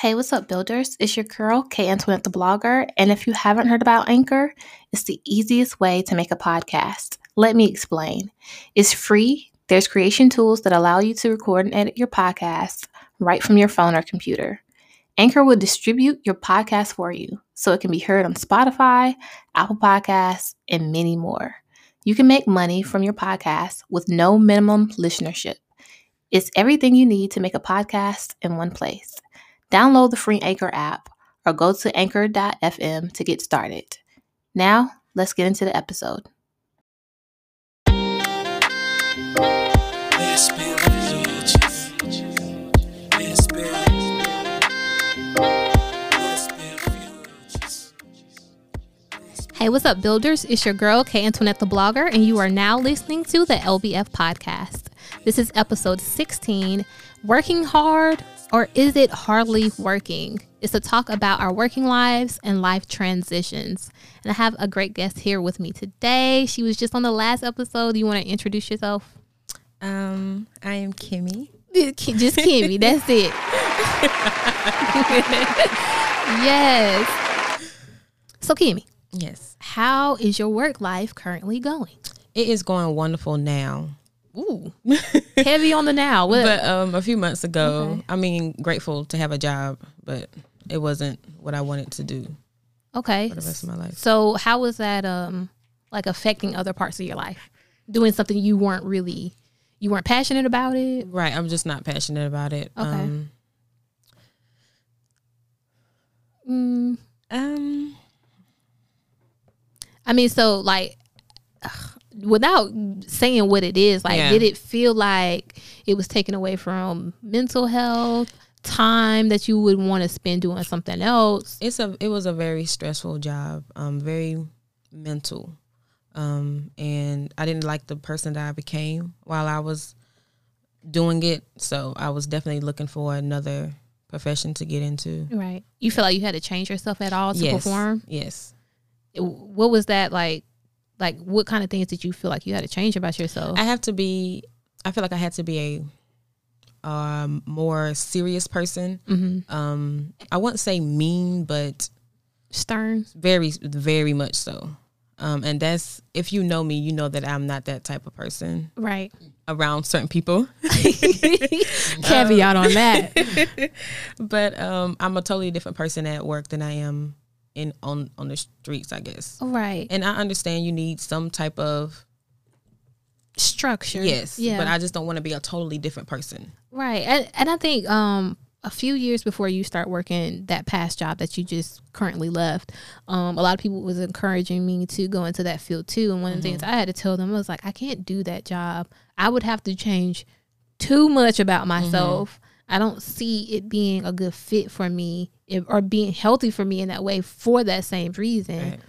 Hey, what's up, builders? It's your girl, K Antoinette the blogger. And if you haven't heard about Anchor, it's the easiest way to make a podcast. Let me explain. It's free. There's creation tools that allow you to record and edit your podcast right from your phone or computer. Anchor will distribute your podcast for you so it can be heard on Spotify, Apple Podcasts, and many more. You can make money from your podcast with no minimum listenership. It's everything you need to make a podcast in one place. Download the free Anchor app or go to anchor.fm to get started. Now, let's get into the episode. Hey, what's up, builders? It's your girl, K Antoinette the blogger, and you are now listening to the LBF podcast. This is episode 16 Working Hard or Is It Hardly Working? It's a talk about our working lives and life transitions. And I have a great guest here with me today. She was just on the last episode. You want to introduce yourself? Um, I am Kimmy. Just Kimmy, that's it. yes. So, Kimmy. Yes. How is your work life currently going? It is going wonderful now. Ooh, heavy on the now. What? But um, a few months ago, okay. I mean, grateful to have a job, but it wasn't what I wanted to do. Okay, for the rest of my life. So, how was that um like affecting other parts of your life? Doing something you weren't really, you weren't passionate about it. Right. I'm just not passionate about it. Okay. Um. Mm. um I mean, so like. Ugh, without saying what it is, like, yeah. did it feel like it was taken away from mental health? time that you would want to spend doing something else? It's a it was a very stressful job um very mental. Um and i didn't like the person that i became while i was doing it. So i was definitely looking for another profession to get into. Right. You feel like you had to change yourself at all to yes. perform? Yes. What was that like like what kind of things did you feel like you had to change about yourself? I have to be I feel like I had to be a um, more serious person. Mm-hmm. Um, I wouldn't say mean, but stern. Very, very much so. Um, and that's if you know me, you know that I'm not that type of person. Right. Around certain people. Caveat um, on that. but um, I'm a totally different person at work than I am in on on the streets, I guess. Right. And I understand you need some type of structure. Yes. Yeah. But I just don't want to be a totally different person. Right. And and I think um a few years before you start working that past job that you just currently left, um, a lot of people was encouraging me to go into that field too. And one mm-hmm. of the things mm-hmm. I had to tell them was like, I can't do that job. I would have to change too much about myself. Mm-hmm. I don't see it being a good fit for me or being healthy for me in that way for that same reason. Right.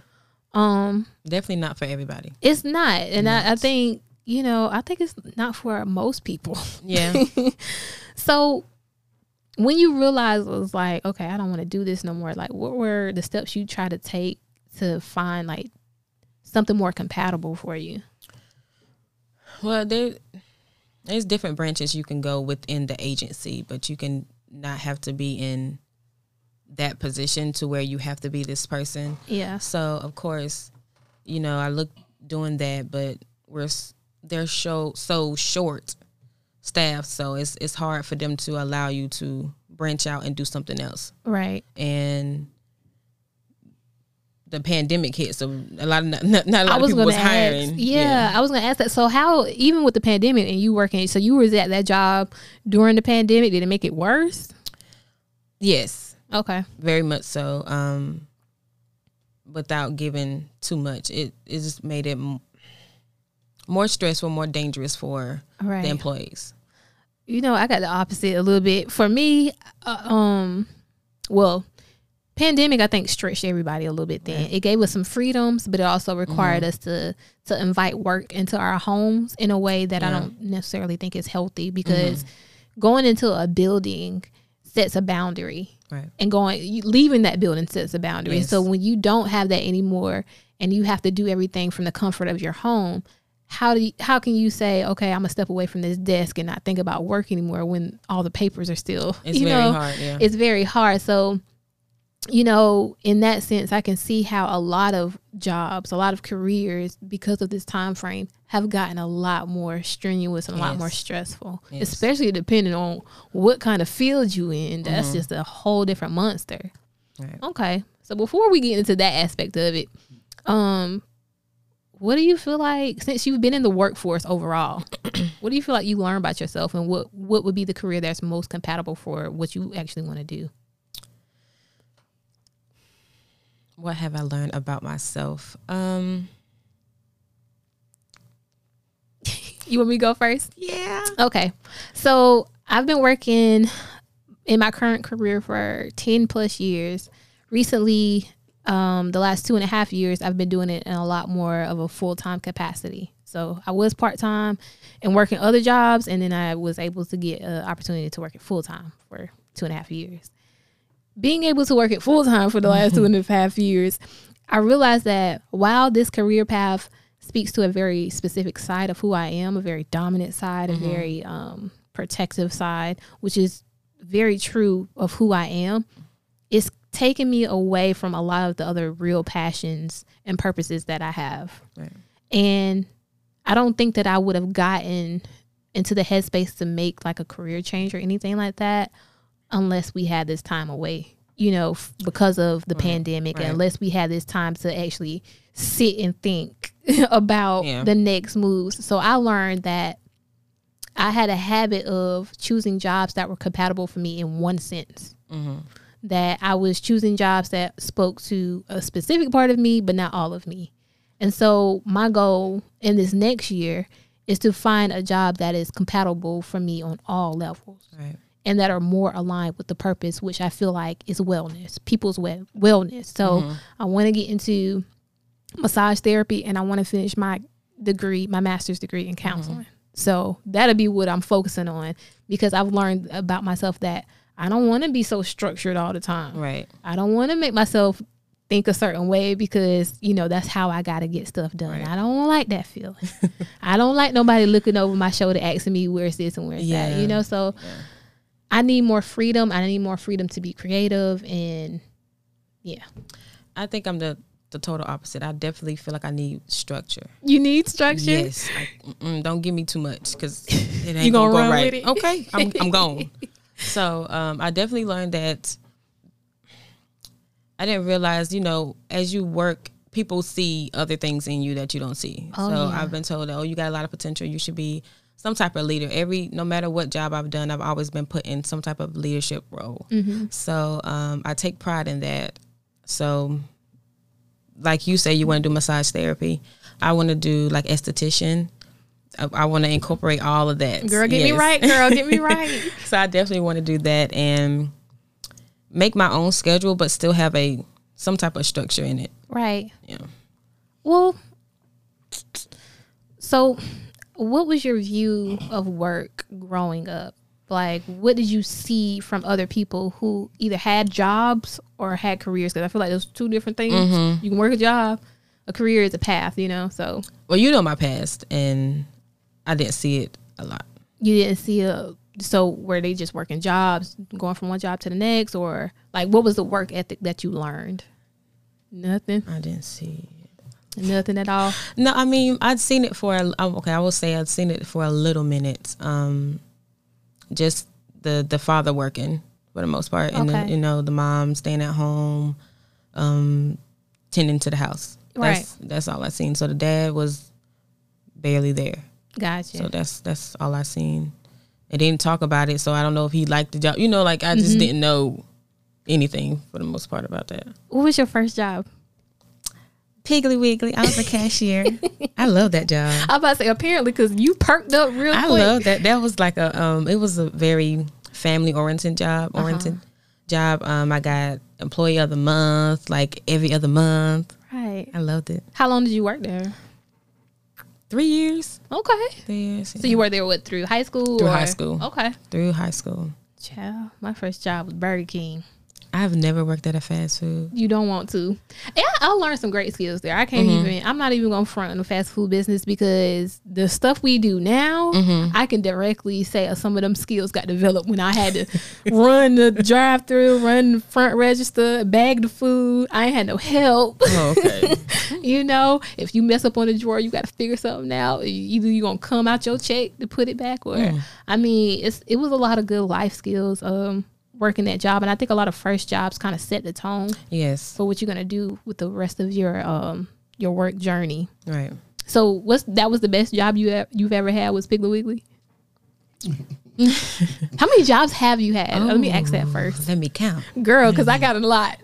Um, definitely not for everybody. It's not, and I, I, think you know, I think it's not for most people. Yeah. so when you realize it was like, okay, I don't want to do this no more. Like, what were the steps you try to take to find like something more compatible for you? Well, there, there's different branches you can go within the agency, but you can not have to be in that position to where you have to be this person. Yeah. So of course, you know, I look doing that, but we're they're so so short staff, so it's it's hard for them to allow you to branch out and do something else. Right. And the pandemic hit, so a lot of not, not a lot of people was hiring. yeah, yeah, I was gonna ask that. So how even with the pandemic and you working, so you was at that job during the pandemic, did it make it worse? Yes. Okay. Very much so. Um, without giving too much, it it just made it more stressful, more dangerous for right. the employees. You know, I got the opposite a little bit. For me, uh, um, well, pandemic I think stretched everybody a little bit. Then right. it gave us some freedoms, but it also required mm-hmm. us to to invite work into our homes in a way that yeah. I don't necessarily think is healthy because mm-hmm. going into a building sets a boundary right. and going leaving that building sets a boundary. Yes. So when you don't have that anymore and you have to do everything from the comfort of your home, how do you, how can you say okay i'm gonna step away from this desk and not think about work anymore when all the papers are still It's you very know hard. Yeah. it's very hard so you know in that sense i can see how a lot of jobs a lot of careers because of this time frame have gotten a lot more strenuous and a lot more stressful Yes. especially depending on what kind of field you in that's Mhm. just a whole different monster Right. Okay. So before we get into that aspect of it, um, what do you feel like since you've been in the workforce overall? what do you feel like you learned about yourself, and what what would be the career that's most compatible for what you actually want to do? What have I learned about myself? Um. You want me to go first? Yeah. Okay. So I've been working in my current career for 10 plus years. Recently, um, the last two and a half years, I've been doing it in a lot more of a full time capacity. So I was part time and working other jobs, and then I was able to get an opportunity to work it full time for two and a half years. Being able to work it full time for the last two and a half years, I realized that while this career path speaks to a very specific side of who I am, a very dominant side, a very um, protective side, which is very true of who I am, it's taken me away from a lot of the other real passions and purposes that I have. Right. And I don't think that I would have gotten into the headspace to make like a career change or anything like that unless we had this time away, you know, f- because of the Right, pandemic, right. unless we had this time to actually sit and think about Yeah. the next moves. So I learned that I had a habit of choosing jobs that were compatible for me in one sense. Mm-hmm. That I was choosing jobs that spoke to a specific part of me, but not all of me. And so my goal in this next year is to find a job that is compatible for me on all levels Right. And that are more aligned with the purpose, which I feel like is wellness, people's we- wellness. So mm-hmm. I want to get into massage therapy and I want to finish my degree, my master's degree in mm-hmm. counseling. So that'll be what I'm focusing on because I've learned about myself that I don't want to be so structured all the time. Right. I don't want to make myself think a certain way because you know that's how I got to get stuff done. Right. I don't like that feeling. I don't like nobody looking over my shoulder asking me where's this and where's that. You know, so Yeah. I need more freedom. I need more freedom to be creative and yeah. I think I'm the the total opposite. I definitely feel like I need structure. You need structure. Yes. Mm-mm, don't give me too much because it ain't You gonna gonna, go run right. with it? Okay. I'm I'm gone. So um, I definitely learned that. I didn't realize, you know, as you work, people see other things in you that you don't see. Oh, so yeah. I've been told oh, you got a lot of potential. You should be some type of leader. Every no matter what job I've done, I've always been put in some type of leadership role. Mm-hmm. So um, I take pride in that. So, like you say, you want to do massage therapy. I want to do like esthetician. I, I want to incorporate all of that. Girl, get me right, girl, get me right. so I definitely want to do that and make my own schedule, but still have a some type of structure in it. right. Yeah. Well, so what was your view of work growing up? Like, what did you see from other people who either had jobs or had careers? Because I feel like those two different things. Mm-hmm. You can work a job, a career is a path, you know. So Well, you know my past, and I didn't see it a lot. you didn't see a. So were they just working jobs, going from one job to the next, or like what was the work ethic that you learned? Nothing, I didn't see. Nothing at all. No, I mean I'd seen it for a, um, okay. I will say I'd seen it for a little minute. Um, just the the father working for the most part, and Okay. the, you know the mom staying at home, um, tending to the house. That's, That's all I seen. So the dad was barely there. Gotcha. So that's that's all I seen. They didn't talk about it, so I don't know if he liked the job. You know, like I just Mm-hmm. didn't know anything for the most part about that. what was your first job? Piggly Wiggly, I was a cashier. I love that job. I was about to say apparently because you perked up real I quick. love that. That was like a um. It was a very family oriented job. Uh-huh. Oriented job. Um, I got employee of the month, like every other month. Right. I loved it. How long did you work there? Three years. Okay. Three years. So you were there what through high school? Through or- high school. Okay. through high school. Child, my first job was Burger King. I've never worked at a fast food. You don't want to. Yeah, I learned some great skills there. I can't Mm-hmm. even. I'm not even gonna front on the fast food business because the stuff we do now, Mm-hmm. I can directly say uh, some of them skills got developed when I had to run the drive-through, run the front register, bag the food. I ain't had no help. Oh, okay. you know, if you mess up on the drawer, you got to figure something out. Either you gonna come out your check to put it back, or Mm. I mean, it's it was a lot of good life skills. Um, working that job, and I think a lot of first jobs kind of set the tone yes. for what you're gonna do with the rest of your um your work journey. Right. So, what's that was the best job you e- you've ever had was Piggly Wiggly. How many jobs have you had? Let me ask that first, Let me count. girl, because I got a lot.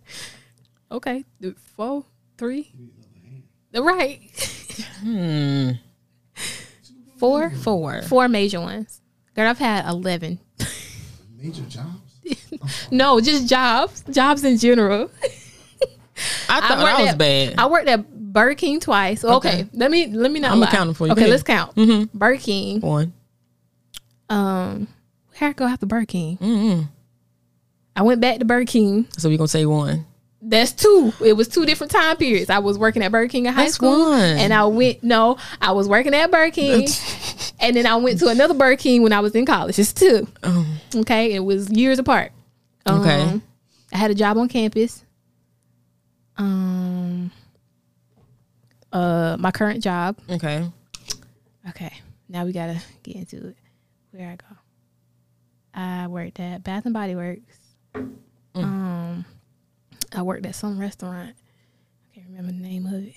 okay, four, three, right, Hmm. four, Four. four major ones. Girl, I've had eleven. Major jobs. No, just jobs, jobs in general. I thought worked that was at- bad. I worked at Burger King twice. Okay, Okay. let me let me not I'ma lie. count 'em for you. Okay, Go let's count. mm-hmm. Burger King. One. Um, where I go after Burger King? Mm-hmm. I went back to Burger King. So we're gonna say one. That's two. It was two different time periods. I was working at Burger King in high That's school, one. and I went. No, I was working at Burger King, and then I went to another Burger King when I was in college. It's two. Oh, Okay, it was years apart. Okay. Um, I had a job on campus. Um, uh, my current job. okay. Okay, now we gotta get into it. Where I go? I worked at Bath and Body Works. Um, I worked at some restaurant. I can't remember the name of it.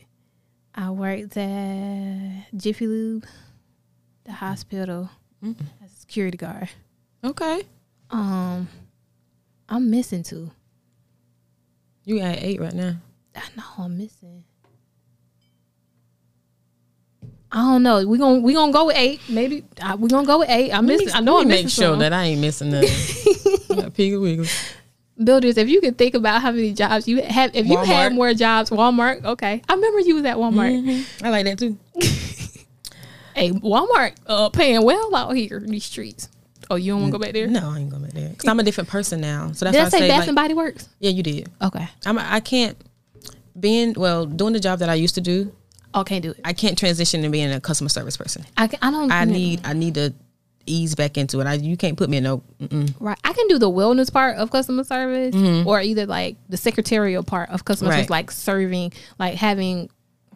I worked at Jiffy Lube, the hospital, as a security guard. Okay. Um, I'm missing two. You got eight right now. I know I'm missing. I don't know. We gonna we gonna go with eight. Maybe uh, we gonna go with eight. I'm missing. I know I'm me make sure that I ain't missing nothing. Got Piggly Wiggly. Builders. If you could think about how many jobs you have, if you had more jobs, Walmart. Okay, I remember you was at Walmart. Mhm. I like that too. Hey, Walmart uh, paying well out here in these streets. Oh, you don't want to go back there? No, I ain't going back there because I'm a different person now. So that's Did why I I say say Bath like, and Body Works? yeah, you did. Okay. I'm. I can't being well doing the job that I used to do. Oh, can't do it. I can't transition to being a customer service person. I, can, I don't. I need. I need to ease back into it. I you can't put me in no. Mm-mm. Right. I can do the wellness part of customer service or either like the secretarial part of customer service, Mm-hmm. Like serving, like having,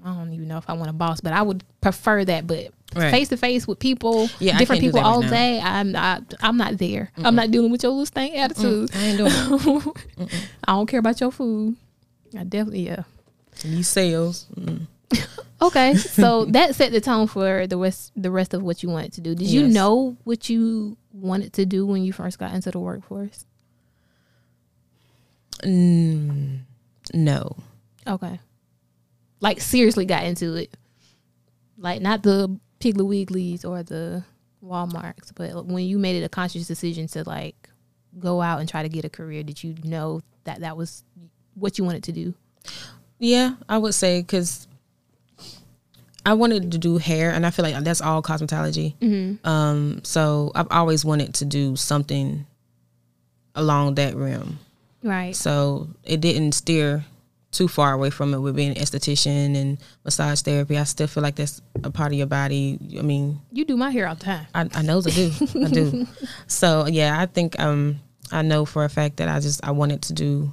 I don't even know if I want a boss, but I would prefer that. But face to face with people, Yeah, different people that right all day, I'm not, I'm not there. I'm not dealing with your little stank attitude. I ain't doing it. I don't care about your food. I definitely, yeah. These sales. Okay, so that set the tone for the rest the rest of what you wanted to do. Did you know what you wanted to do when you first got into the workforce? Mm, no. Okay. Like seriously got into it. Like not the Piggly Wigglies or the Walmarts, but when you made it a conscious decision to like go out and try to get a career, did you know that that was what you wanted to do? Yeah, I would say because I wanted to do hair, and I feel like that's all cosmetology. Mm-hmm. Um, so I've always wanted to do something along that realm. Right. So it didn't steer too far away from it with being an esthetician and massage therapy. I still feel like that's a part of your body. I mean, You do my hair all the time. I, I know I do. I do. So yeah, I think um I know for a fact that I just I wanted to do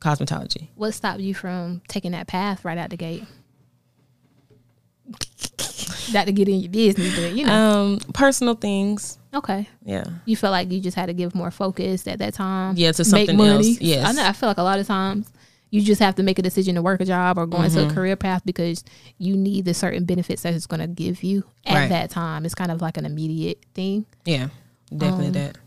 cosmetology. What stopped you from taking that path right out the gate? Not to get in your business, but you know. Um, personal things. okay. Yeah. You felt like you just had to give more focus at that time. Yeah, to make money. else. Yes. I know. I feel like a lot of times you just have to make a decision to work a job or go into Mm-hmm. a career path because you need the certain benefits that it's going to give you at Right. that time. It's kind of like an immediate thing. Yeah. Definitely Um, that.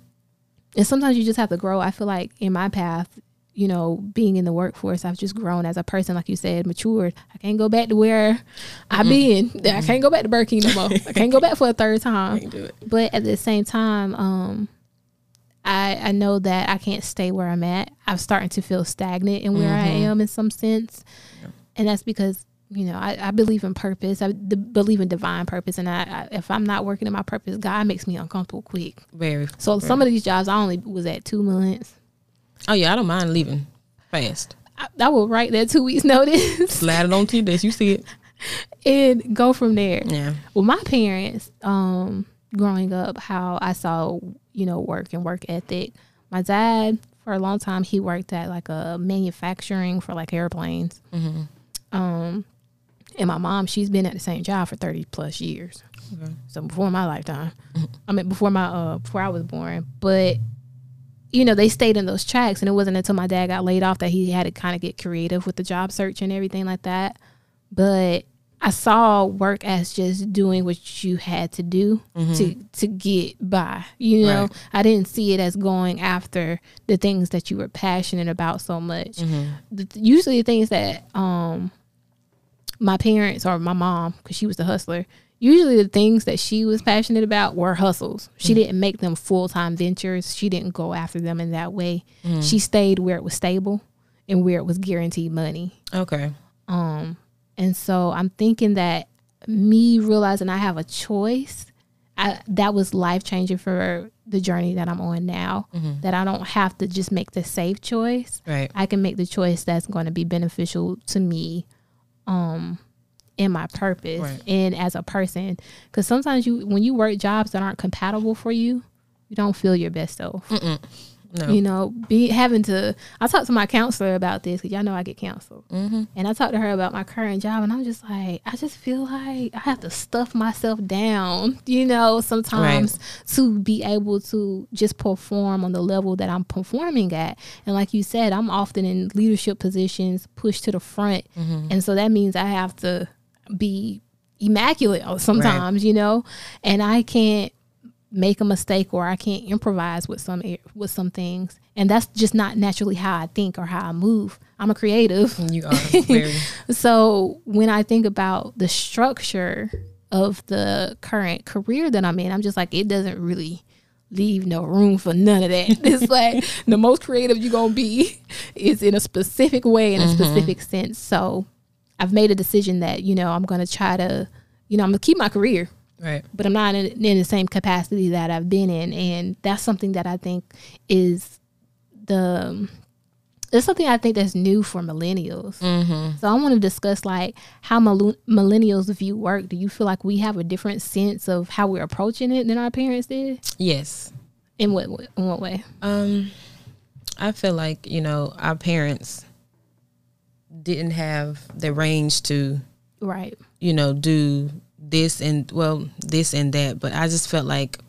And sometimes you just have to grow. I feel like in my path, you know, being in the workforce, I've just grown as a person, like you said, matured. I can't go back to where I've been. I can't go back to Burger King no more. I can't go back for a third time. Can't do it. But at the same time, um, I I know that I can't stay where I'm at. I'm starting to feel stagnant in where I am in some sense, and that's because you know I, I believe in purpose. I d- believe in divine purpose, and I, I if I'm not working in my purpose, God makes me uncomfortable quick. Very. So some of these jobs I only was at two months, Oh yeah, I don't mind leaving fast. I, I will write that two weeks notice Slide it on to your desk. You see it? and go from there. Yeah. Well, my parents, um, growing up, how I saw, you know, work and work ethic. My dad, for a long time, he worked at like a manufacturing for like airplanes. Um, and my mom, she's been at the same job for thirty plus years. Okay. So before my lifetime, I mean before my uh before I was born, but you know they stayed in those tracks, and it wasn't until my dad got laid off that he had to kind of get creative with the job search and everything like that. But I saw work as just doing what you had to do to to get by. You know, Right. I didn't see it as going after the things that you were passionate about so much. The, usually, the things that um my parents or my mom, because she was the hustler, usually the things that she was passionate about were hustles. She didn't make them full time ventures. She didn't go after them in that way. She stayed where it was stable and where it was guaranteed money. Okay. Um, and so I'm thinking that me realizing I have a choice, I, that was life changing for the journey that I'm on now. That I don't have to just make the safe choice. Right. I can make the choice that's going to be beneficial to me, um, in my purpose Right. and as a person. Because sometimes you, when you work jobs that aren't compatible for you, you don't feel your best self. No. You know, be having to. I talked to my counselor about this because y'all know I get counseled, Mm-hmm. and I talked to her about my current job, and I'm just like, I just feel like I have to stuff myself down, you know, sometimes to be able to just perform on the level that I'm performing at. And like you said, I'm often in leadership positions, pushed to the front, and so that means I have to be immaculate sometimes, you know, and I can't make a mistake or I can't improvise with some with some things. And that's just not naturally how I think or how I move. I'm a creative. You are. So when I think about the structure of the current career that I'm in, I'm just like it doesn't really leave no room for none of that. It's like the most creative you're gonna be is in a specific way in a mm-hmm. specific sense. So I've made a decision that, you know, I'm gonna try to, you know, I'm gonna keep my career right. but I'm not in, in the same capacity that I've been in, and that's something that I think is the it's something I think that's new for millennials. Mm-hmm. So I want to discuss like how millen- millennials view work. Do you feel like we have a different sense of how we're approaching it than our parents did? Yes. In what in what way? Um, I feel like you know our parents didn't have the range to Right. you know do this and well this and that, but I just felt like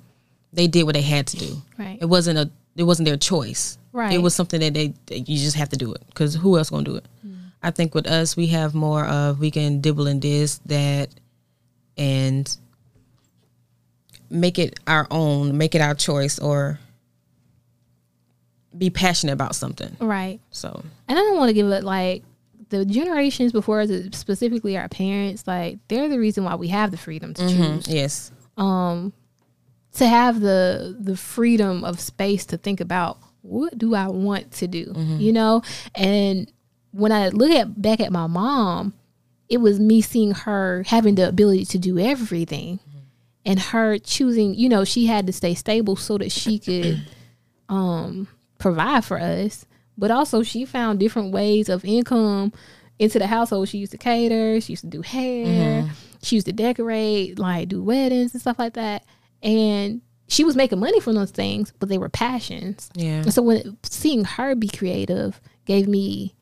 they did what they had to do. Right. It wasn't a it wasn't their choice. Right. It was something that they that you just have to do it because who else gonna do it? Hmm. I think with us we have more of we can dibble in this that and make it our own, make it our choice, or be passionate about something. Right. So And I don't want to give it like the generations before us, specifically our parents, like they're the reason why we have the freedom to choose. yes, um to have the the freedom of space to think about what do I want to do, you know? And when I look at back at my mom, it was me seeing her having the ability to do everything and her choosing, you know, she had to stay stable so that she could um provide for us. But also she found different ways of income into the household. She used to cater, she used to do hair, mm-hmm. she used to decorate, like do weddings and stuff like that. And she was making money from those things, but they were passions. yeah, And so when seeing her be creative gave me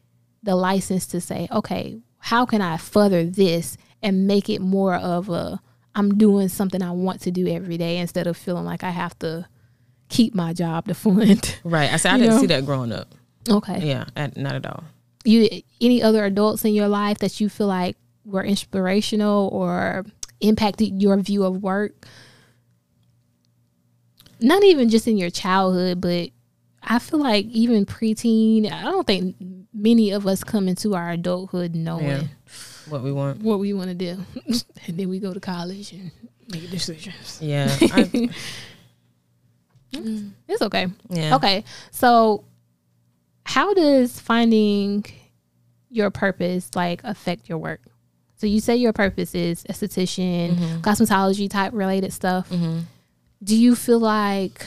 the license to say, okay, how can I further this and make it more of a I'm doing something I want to do every day instead of feeling like I have to keep my job to fund. right. I said I You didn't know? see that growing up. Okay. Yeah, at, not at all. You any other adults in your life that you feel like were inspirational or impacted your view of work? Not even just in your childhood, but I feel like even preteen, I don't think many of us come into our adulthood knowing Yeah. What we want. what we want to do. and then we go to college and make decisions. Yeah, I, mm, It's okay. yeah. Okay. So how does finding your purpose like affect your work? So you say your purpose is esthetician, cosmetology type related stuff. Mm-hmm. Do you feel like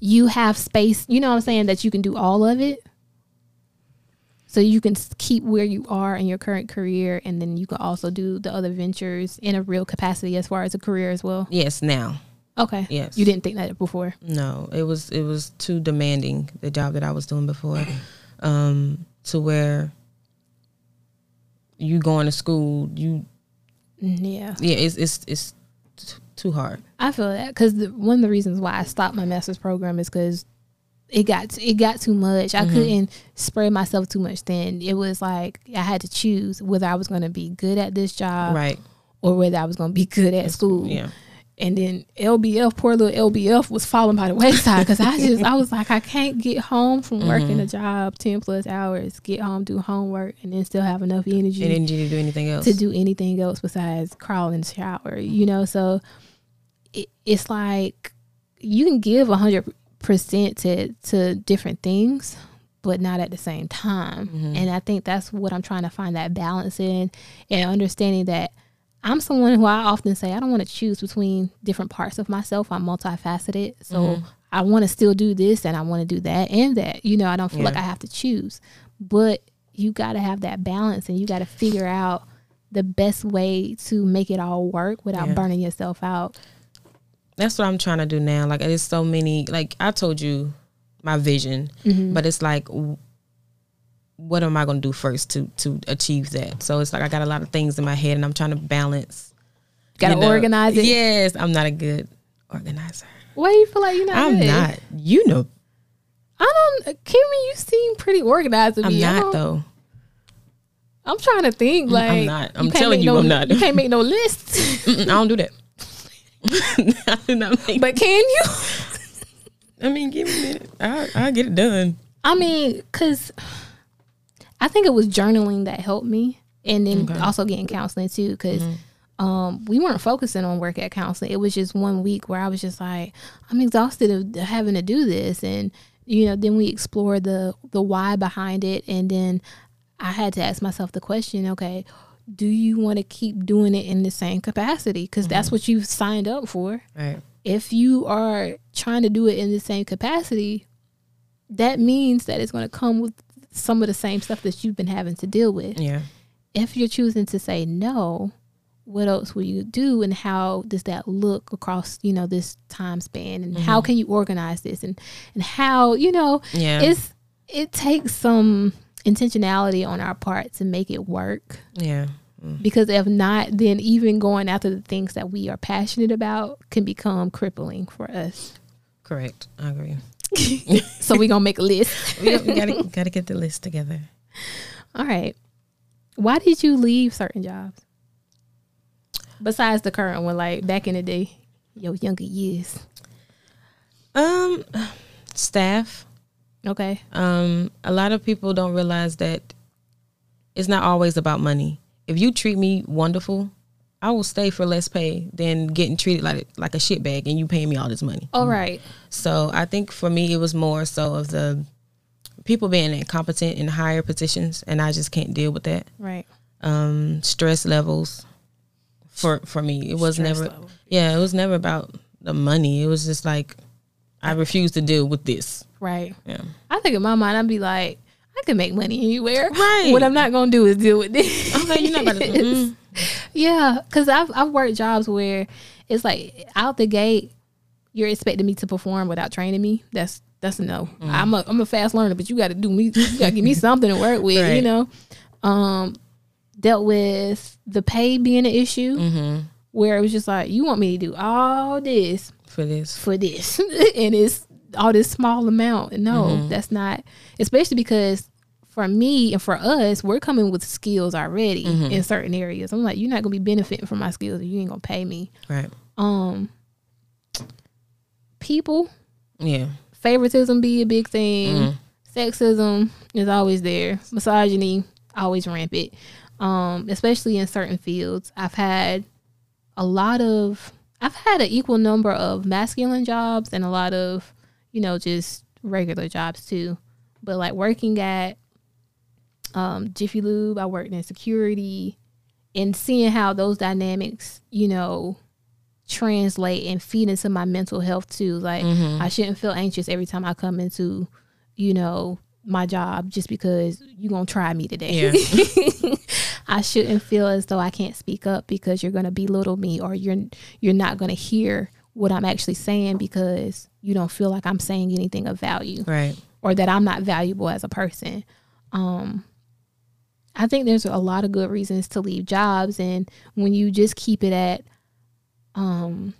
you have space, you know what I'm saying, that you can do all of it. So you can keep where you are in your current career and then you can also do the other ventures in a real capacity as far as a career as well. Yes, now. Okay. Yes. You didn't think that before. No, it was it was too demanding the job that I was doing before, um, to where you going to school, you Mm, Yeah. yeah, it's it's it's t- too hard. I feel that because one of the reasons why I stopped my master's program is because it got it got too much. I couldn't spread myself too much. Then it was like I had to choose whether I was going to be good at this job right. or whether I was going to be good at school. Yeah. And then LBF, poor little LBF, was falling by the wayside because I just I was like I can't get home from working a mm-hmm. job ten plus hours, get home, do homework, and then still have enough energy And energy to do anything else? to do anything else besides crawl in the shower, you know. So it, it's like you can give a hundred percent to to different things, but not at the same time. Mm-hmm. And I think that's what I'm trying to find that balance in, and understanding that I'm someone who I often say I don't want to choose between different parts of myself. I'm multifaceted, so I want to still do this and I want to do that and that. You know, I don't feel like I have to choose, but you got to have that balance and you got to figure out the best way to make it all work without Yeah. burning yourself out. That's what I'm trying to do now. Like there's so many. Like I told you, my vision, Mm-hmm. but it's like, what am I going to do first to to achieve that? So it's like I got a lot of things in my head, and I'm trying to balance. Got to you know. organize it. Yes, I'm not a good organizer. Why do you feel like you're not? I'm good? not. You know, I don't. Kimmy, you seem pretty organized to I'm me. Not though. I'm trying to think. Like I'm not. I'm can't telling you no- I'm not. You can't make no lists. I don't do that. I do not make. but can you? I mean, give me a minute. I I get it done. I mean, cause I think it was journaling that helped me, and then Okay. also getting counseling too. because Mm-hmm. um, we weren't focusing on work at counseling. It was just one week where I was just like, I'm exhausted of having to do this, and you know, then we explored the the why behind it, and then I had to ask myself the question, okay. Do you want to keep doing it in the same capacity? Because that's Mm-hmm. what you've signed up for Right. if you are trying to do it in the same capacity, that means that it's going to come with some of the same stuff that you've been having to deal with. Yeah. If you're choosing to say no, what else will you do and how does that look across, you know, this time span and how mm-hmm. can you organize this and and how, you know, Yeah. it's it takes some intentionality on our part to make it work Yeah. Mm. because if not then even going after the things that we are passionate about can become crippling for us Correct. I agree. so we're gonna make a list We, we gotta gotta get the list together. all right why did you leave certain jobs besides the current one like back in the day your younger years Um, staff. okay Um, a lot of people don't realize that it's not always about money. If you treat me wonderful, I will stay for less pay than getting treated like like a shit bag and you paying me all this money. all right So I think for me, it was more so of the people being incompetent in higher positions, and I just can't deal with that. right Um, stress levels for for me, it was Stress never. level. Yeah, it was never about the money. It was just like I refuse to deal with this. right Yeah, i think in my mind i'd be like i can make money anywhere Right. what i'm not gonna do is deal with this okay, you're not to. Mm, Yeah, because I've I've worked jobs where it's like out the gate, you're expecting me to perform without training me. That's that's a no. Mm. I'm a I'm a fast learner, but you got to do me. You got to give me something to work with. You know, um, dealt with the pay being an issue mm-hmm. where it was just like you want me to do all this For this, for this, and it's all this small amount. No, Mm-hmm. that's not. Especially because for me and for us, we're coming with skills already Mm-hmm. in certain areas. I'm like, you're not gonna be benefiting from my skills, and you ain't gonna pay me. right? Um, people Yeah, favoritism be a big thing. Mhm. Sexism is always there. Misogyny always rampant. Um, especially in certain fields. I've had a lot of I've had an equal number of masculine jobs and a lot of, you know, just regular jobs too. But like working at um, Jiffy Lube, I worked in security and seeing how those dynamics, you know, translate and feed into my mental health too. Like I shouldn't feel anxious every time I come into, you know, my job just because you're gonna try me today. I shouldn't feel as though I can't speak up because you're gonna belittle me or you're you're not gonna hear what I'm actually saying because you don't feel like I'm saying anything of value Right. or that I'm not valuable as a person. Um, I think there's a lot of good reasons to leave jobs, and when you just keep it at, um,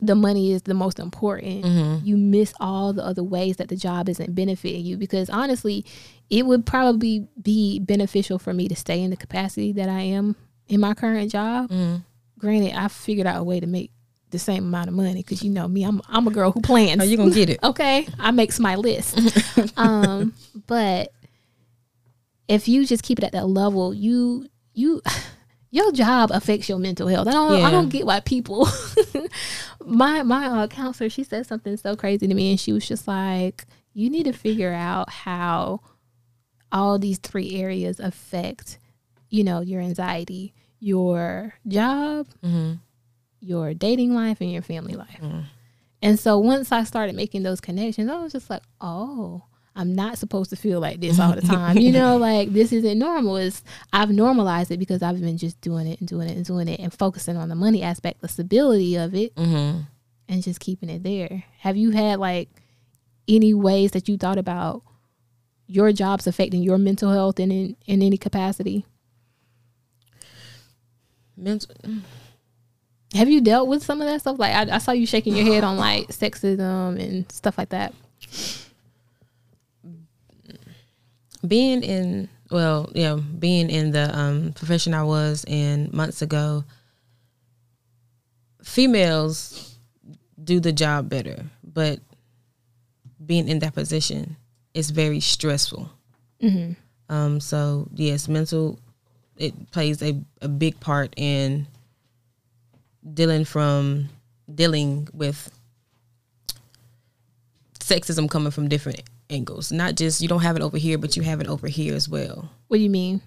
the money is the most important. You miss all the other ways that the job isn't benefiting you because honestly, it would probably be beneficial for me to stay in the capacity that I am in my current job. Granted, I figured out a way to make the same amount of money because you know me, I'm I'm a girl who plans. Oh, you gonna get it? okay i makes my list um but if you just keep it at that level you you your job affects your mental health i don't i don't get why people my my uh, counselor she said something so crazy to me and she was just like you need to figure out how all these three areas affect you know your anxiety your job your dating life and your family life and so once I started making those connections, I was just like, oh, I'm not supposed to feel like this all the time. you know, like this isn't normal. It's I've normalized it because I've been just doing it and doing it and doing it and focusing on the money aspect, the stability of it, Mm-hmm. and just keeping it there. Have you had like any ways that you thought about your jobs affecting your mental health in in, in any capacity? Mental. Have you dealt with some of that stuff? Like I, I saw you shaking your head on like sexism and stuff like that. being in well yeah being in the um profession i was in months ago females do the job better but being in that position is very stressful um so yes mental it plays a, a big part in dealing from dealing with sexism coming from different angles. Not just you don't have it over here, but you have it over here as well. What do you mean?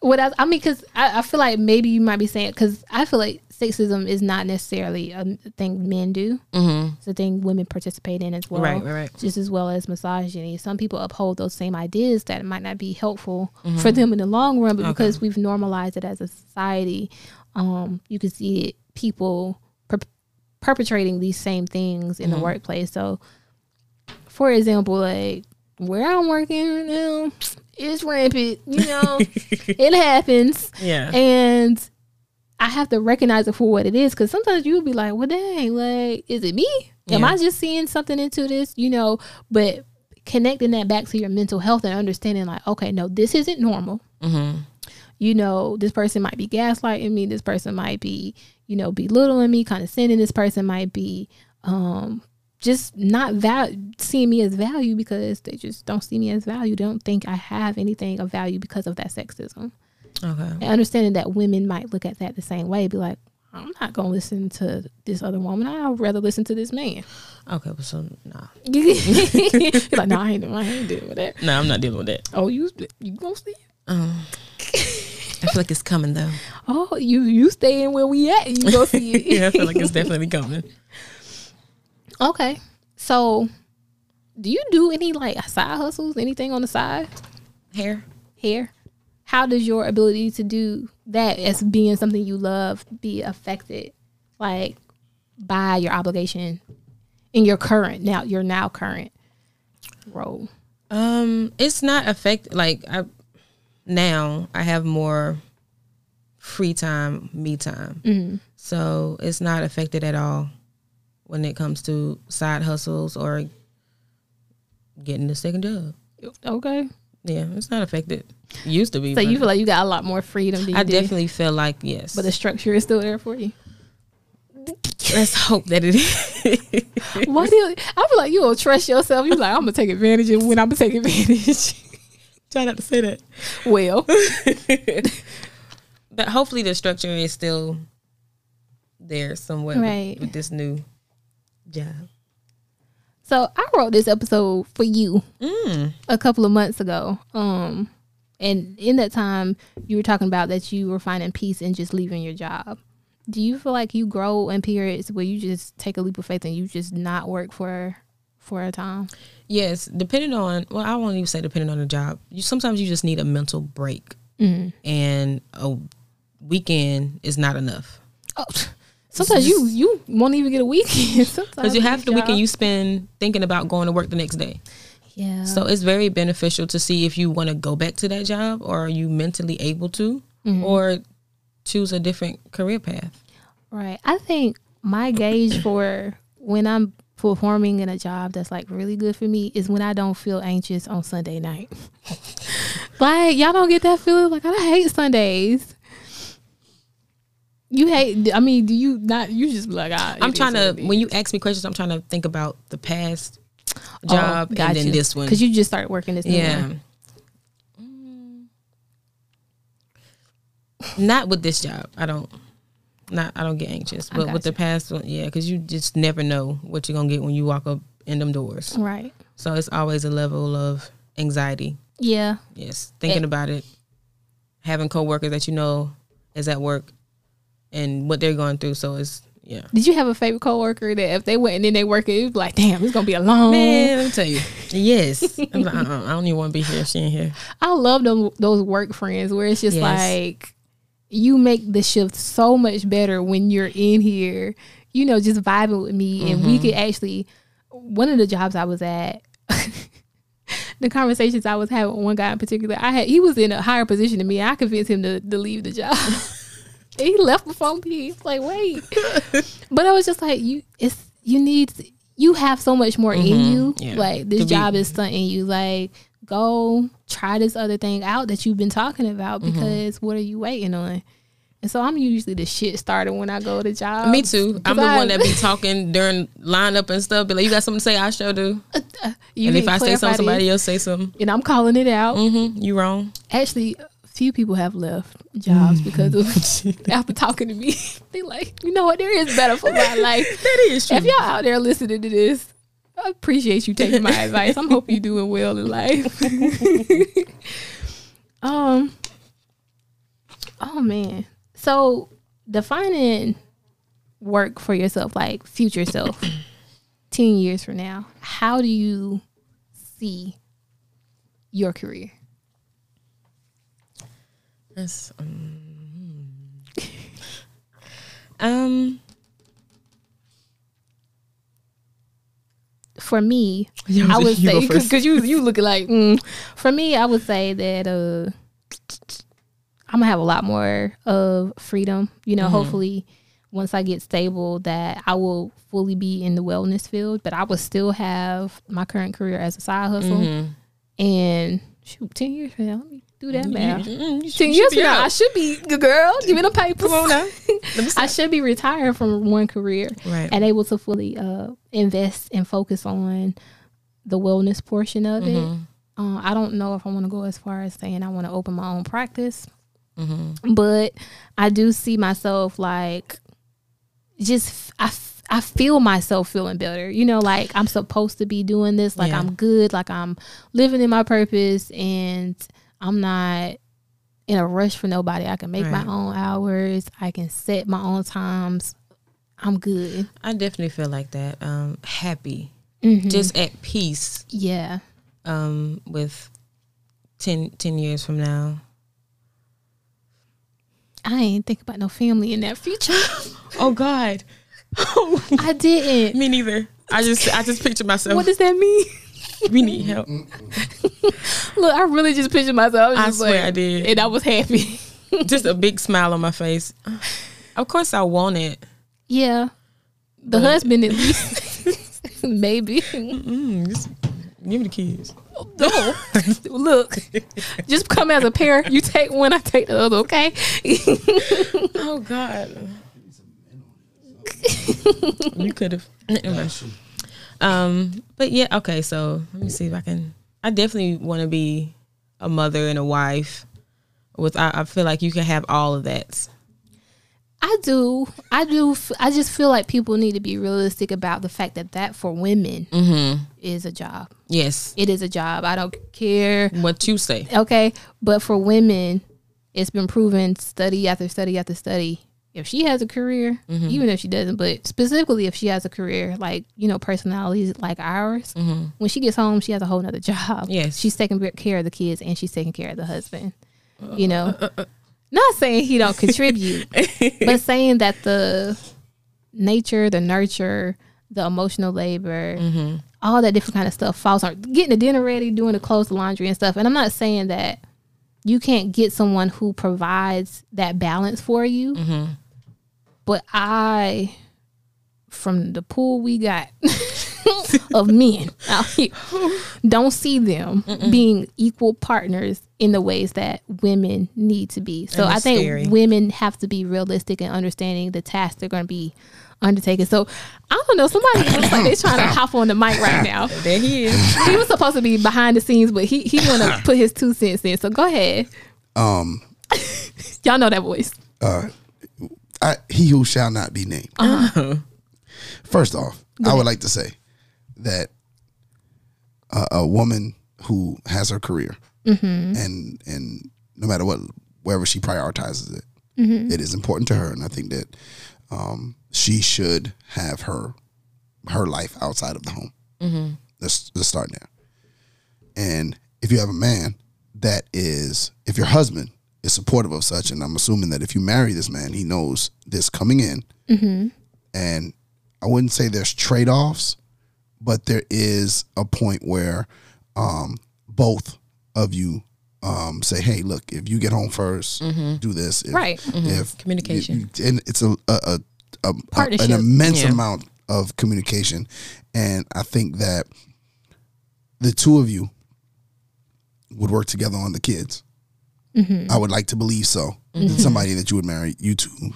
What I, I mean, because I, I feel like maybe you might be saying because I feel like sexism is not necessarily a thing men do. Mm-hmm. It's a thing women participate in as well, Right, right, right. Just as well as misogyny. Some people uphold those same ideas that might not be helpful for them in the long run, but because we've normalized it as a society, um, you can see it, people per- perpetrating these same things in the workplace. So, for example, like where I'm working right now, it's rampant. You know, it happens, Yeah. and I have to recognize it for what it is. Because sometimes you'll be like, "Well, dang, like, is it me? Am Yeah. I just seeing something into this?" You know, but connecting that back to your mental health and understanding, like, okay, no, this isn't normal. You know, this person might be gaslighting me. This person might be, you know, belittling me, condescending. This person might be, um, just not val- seeing me as value because they just don't see me as value. They don't think I have anything of value because of that sexism. Okay. And understanding that women might look at that the same way, be like, I'm not gonna listen to this other woman. I'd rather listen to this man. Okay. Well, so nah. Like, no, I ain't, I ain't dealing with that. No, I'm not dealing with that. Oh, you you gonna see it? I feel like it's coming though. Oh, you you staying where we at? and You go see it. yeah, I feel like it's definitely coming. Okay. So, do you do any like side hustles? Anything on the side? Hair. Hair? How does your ability to do that as being something you love be affected, like by your obligation in your current now your now current role? Um, it's not affect like I now I have more free time, me time. Mm-hmm. So it's not affected at all when it comes to side hustles or getting a second job. Okay. Yeah, it's not affected. Used to be. So you feel like you got a lot more freedom I definitely feel like yes. but the structure is still there for you. let's hope that it is. Why do you, I feel like you don't trust yourself? You like I'm gonna take advantage of when I'm gonna take advantage. Try not to say that. well, But hopefully the structure is still there somewhere with- Right. with, this new job. so I wrote this episode for you Mm. a couple of months ago. Um, and in that time, you were talking about that you were finding peace in just leaving your job. Do you feel like you grow in periods where you just take a leap of faith and you just not work for for a time? Yes, depending on well, I won't even say depending on the job. You sometimes you just need a mental break, Mm-hmm. and a weekend is not enough. Oh, sometimes you you won't even get a weekend. Sometimes Because you have the these weekend you spend thinking about going to work the next day. yeah. So it's very beneficial to see if you want to go back to that job or are you mentally able to Mm-hmm. or choose a different career path. Right. I think my gauge for when I'm performing in a job that's like really good for me is when I don't feel anxious on Sunday night. like y'all don't get that feeling like I hate Sundays. You hate I mean, do you not you just be like ah, I'm trying to when you ask me questions, I'm trying to think about the past job and then this one. Cuz you just started working this Yeah. Mm. Not with this job. I don't. Not. I don't get anxious. But with the past one, yeah, because you just never know what you're gonna get when you walk up in them doors. Right. So it's always a level of anxiety. Yeah. Yes, thinking Eh. about it, having coworkers that you know is at work, and what they're going through. So it's yeah. Did you have a favorite coworker that if they went and then they work it, it was like, damn, it's gonna be a long Man, let me tell you. Yes, like, uh-uh, I don't even want to be here. She ain't here. I love them those work friends where it's just Yes. like you make the shift so much better when you're in here, you know, just vibing with me and Mm-hmm. we could actually one of the jobs I was at the conversations I was having with one guy in particular, I had he was in a higher position than me. I convinced him to, to leave the job. He left before me. It's like, wait. but I was just like, you it's you need you have so much more in you. Mm-hmm. Yeah. Like this To be- job is stunting you. Like go try this other thing out that you've been talking about Mm-hmm. because what are you waiting on? And so I'm usually the shit starter when I go to jobs. Me too. I'm the I- one that be talking during lineup and stuff. Be like, you got something to say? I sure do. you and if I say something, somebody this. else say something. and I'm calling it out. Mm-hmm. You wrong. Actually, few people have left jobs because of shit. after talking to me. they like, you know what? There is better for my life. That is true. If y'all out there listening to this, I appreciate you taking my advice. I'm hoping you're doing well in life. um. Oh man. So defining work for yourself, like future self, ten years from now, how do you see your career? That's, um, um, For me, Yeah, I would say because you you looking like mm. for me, I would say that uh, I'm gonna have a lot more of freedom. You know, hopefully, once I get stable, that I will fully be in the wellness field, but I will still have my current career as a side hustle. Mhm. And shoot, ten years from now, let me do that math. Mm, you Ten years from now. I should be good girl. Give me the papers. Come on now. I should be retired from one career Right. and able to fully uh, invest and focus on the wellness portion of it. Mm-hmm. Uh, I don't know if I want to go as far as saying I want to open my own practice, Mm-hmm. but I do see myself like just I, f- I feel myself feeling better. You know, like I'm supposed to be doing this. Like Yeah. I'm good. Like I'm living in my purpose, and I'm not in a rush for nobody. I can make my own hours. I can set my own times. I'm good. I definitely feel like that. Um, happy, Mhm. just at peace. yeah. Um, with 10, 10 years from now. I ain't think about no family in that future. Oh God, I didn't. me neither. I just, I just picture myself. What does that mean? we need help. Look, I really just pictured myself. I just swear like- I did. and I was happy. just a big smile on my face. Of course, I want it. yeah, the But- husband at least, maybe. Mm, just give me the kids. No, look, just come as a pair. You take one, I take the other. Okay. Oh God. you could have. Um, but yeah, okay. So let me see if I can. I definitely want to be a mother and a wife. With I, I feel like you can have all of that. I do. I do. I just feel like people need to be realistic about the fact that that for women Mm-hmm. is a job. Yes. It is a job. I don't care. What you say? Okay, but for women, it's been proven study after study after study. If she has a career, Mm-hmm. even if she doesn't, but specifically if she has a career, like, you know, personalities like ours, when she gets home, she has a whole nother job. Mm-hmm. Yes. She's taking care of the kids and she's taking care of the husband. You know, Uh, not saying he don't contribute, but saying that the nature, the nurture, the emotional labor, Mm-hmm. all that different kind of stuff falls on getting the dinner ready, doing the clothes, the laundry and stuff. And I'm not saying that you can't get someone who provides that balance for you. Mm-hmm. But I, from the pool we got of men out here, don't see them being equal partners in the ways that women need to be. So I think scary. women have to be realistic in understanding the tasks they're going to be undertaking. So I don't know. Somebody looks like they're trying to hop on the mic right now. There he is. He was supposed to be behind the scenes, but he he want to put his two cents in. So go ahead. Um, Y'all know that voice. I, he who shall not be named. Uh-huh. First off, I would like to say that a, a woman who has her career mm-hmm. and and no matter what, wherever she prioritizes it, mm-hmm. it is important to her, and I think that um, she should have her her life outside of the home. Mm-hmm. Let's let's start there. And if you have a man that is, if your husband is supportive of such, and I'm assuming that if you marry this man, he knows this coming in, and I wouldn't say there's trade offs, but there is a point where um, both of you um, say, "Hey, look, if you get home 1st do this." If, Right. If Communication. you- and it's a, a, a, a, a an immense Yeah. amount of communication, and I think that the two of you would work together on the kids. Mm-hmm. I would like to believe so. Mm-hmm. Somebody that you would marry, you two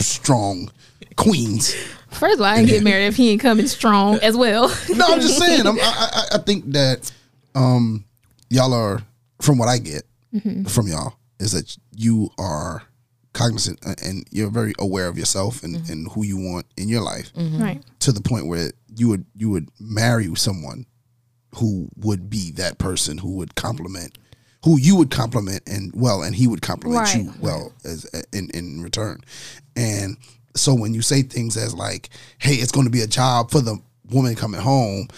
strong queens. First of all, I ain't get married if he ain't coming strong as well. No, I'm just saying. I'm, I, I I think that um, y'all are, from what I get mm-hmm. from y'all, is that you are cognizant uh, and you're very aware of yourself and, and who you want in your life right. to the point where you would you would marry someone who would be that person who would compliment who you would compliment and well and he would compliment Right. you well as in in return and so when you say things as like hey it's going to be a job for the woman coming home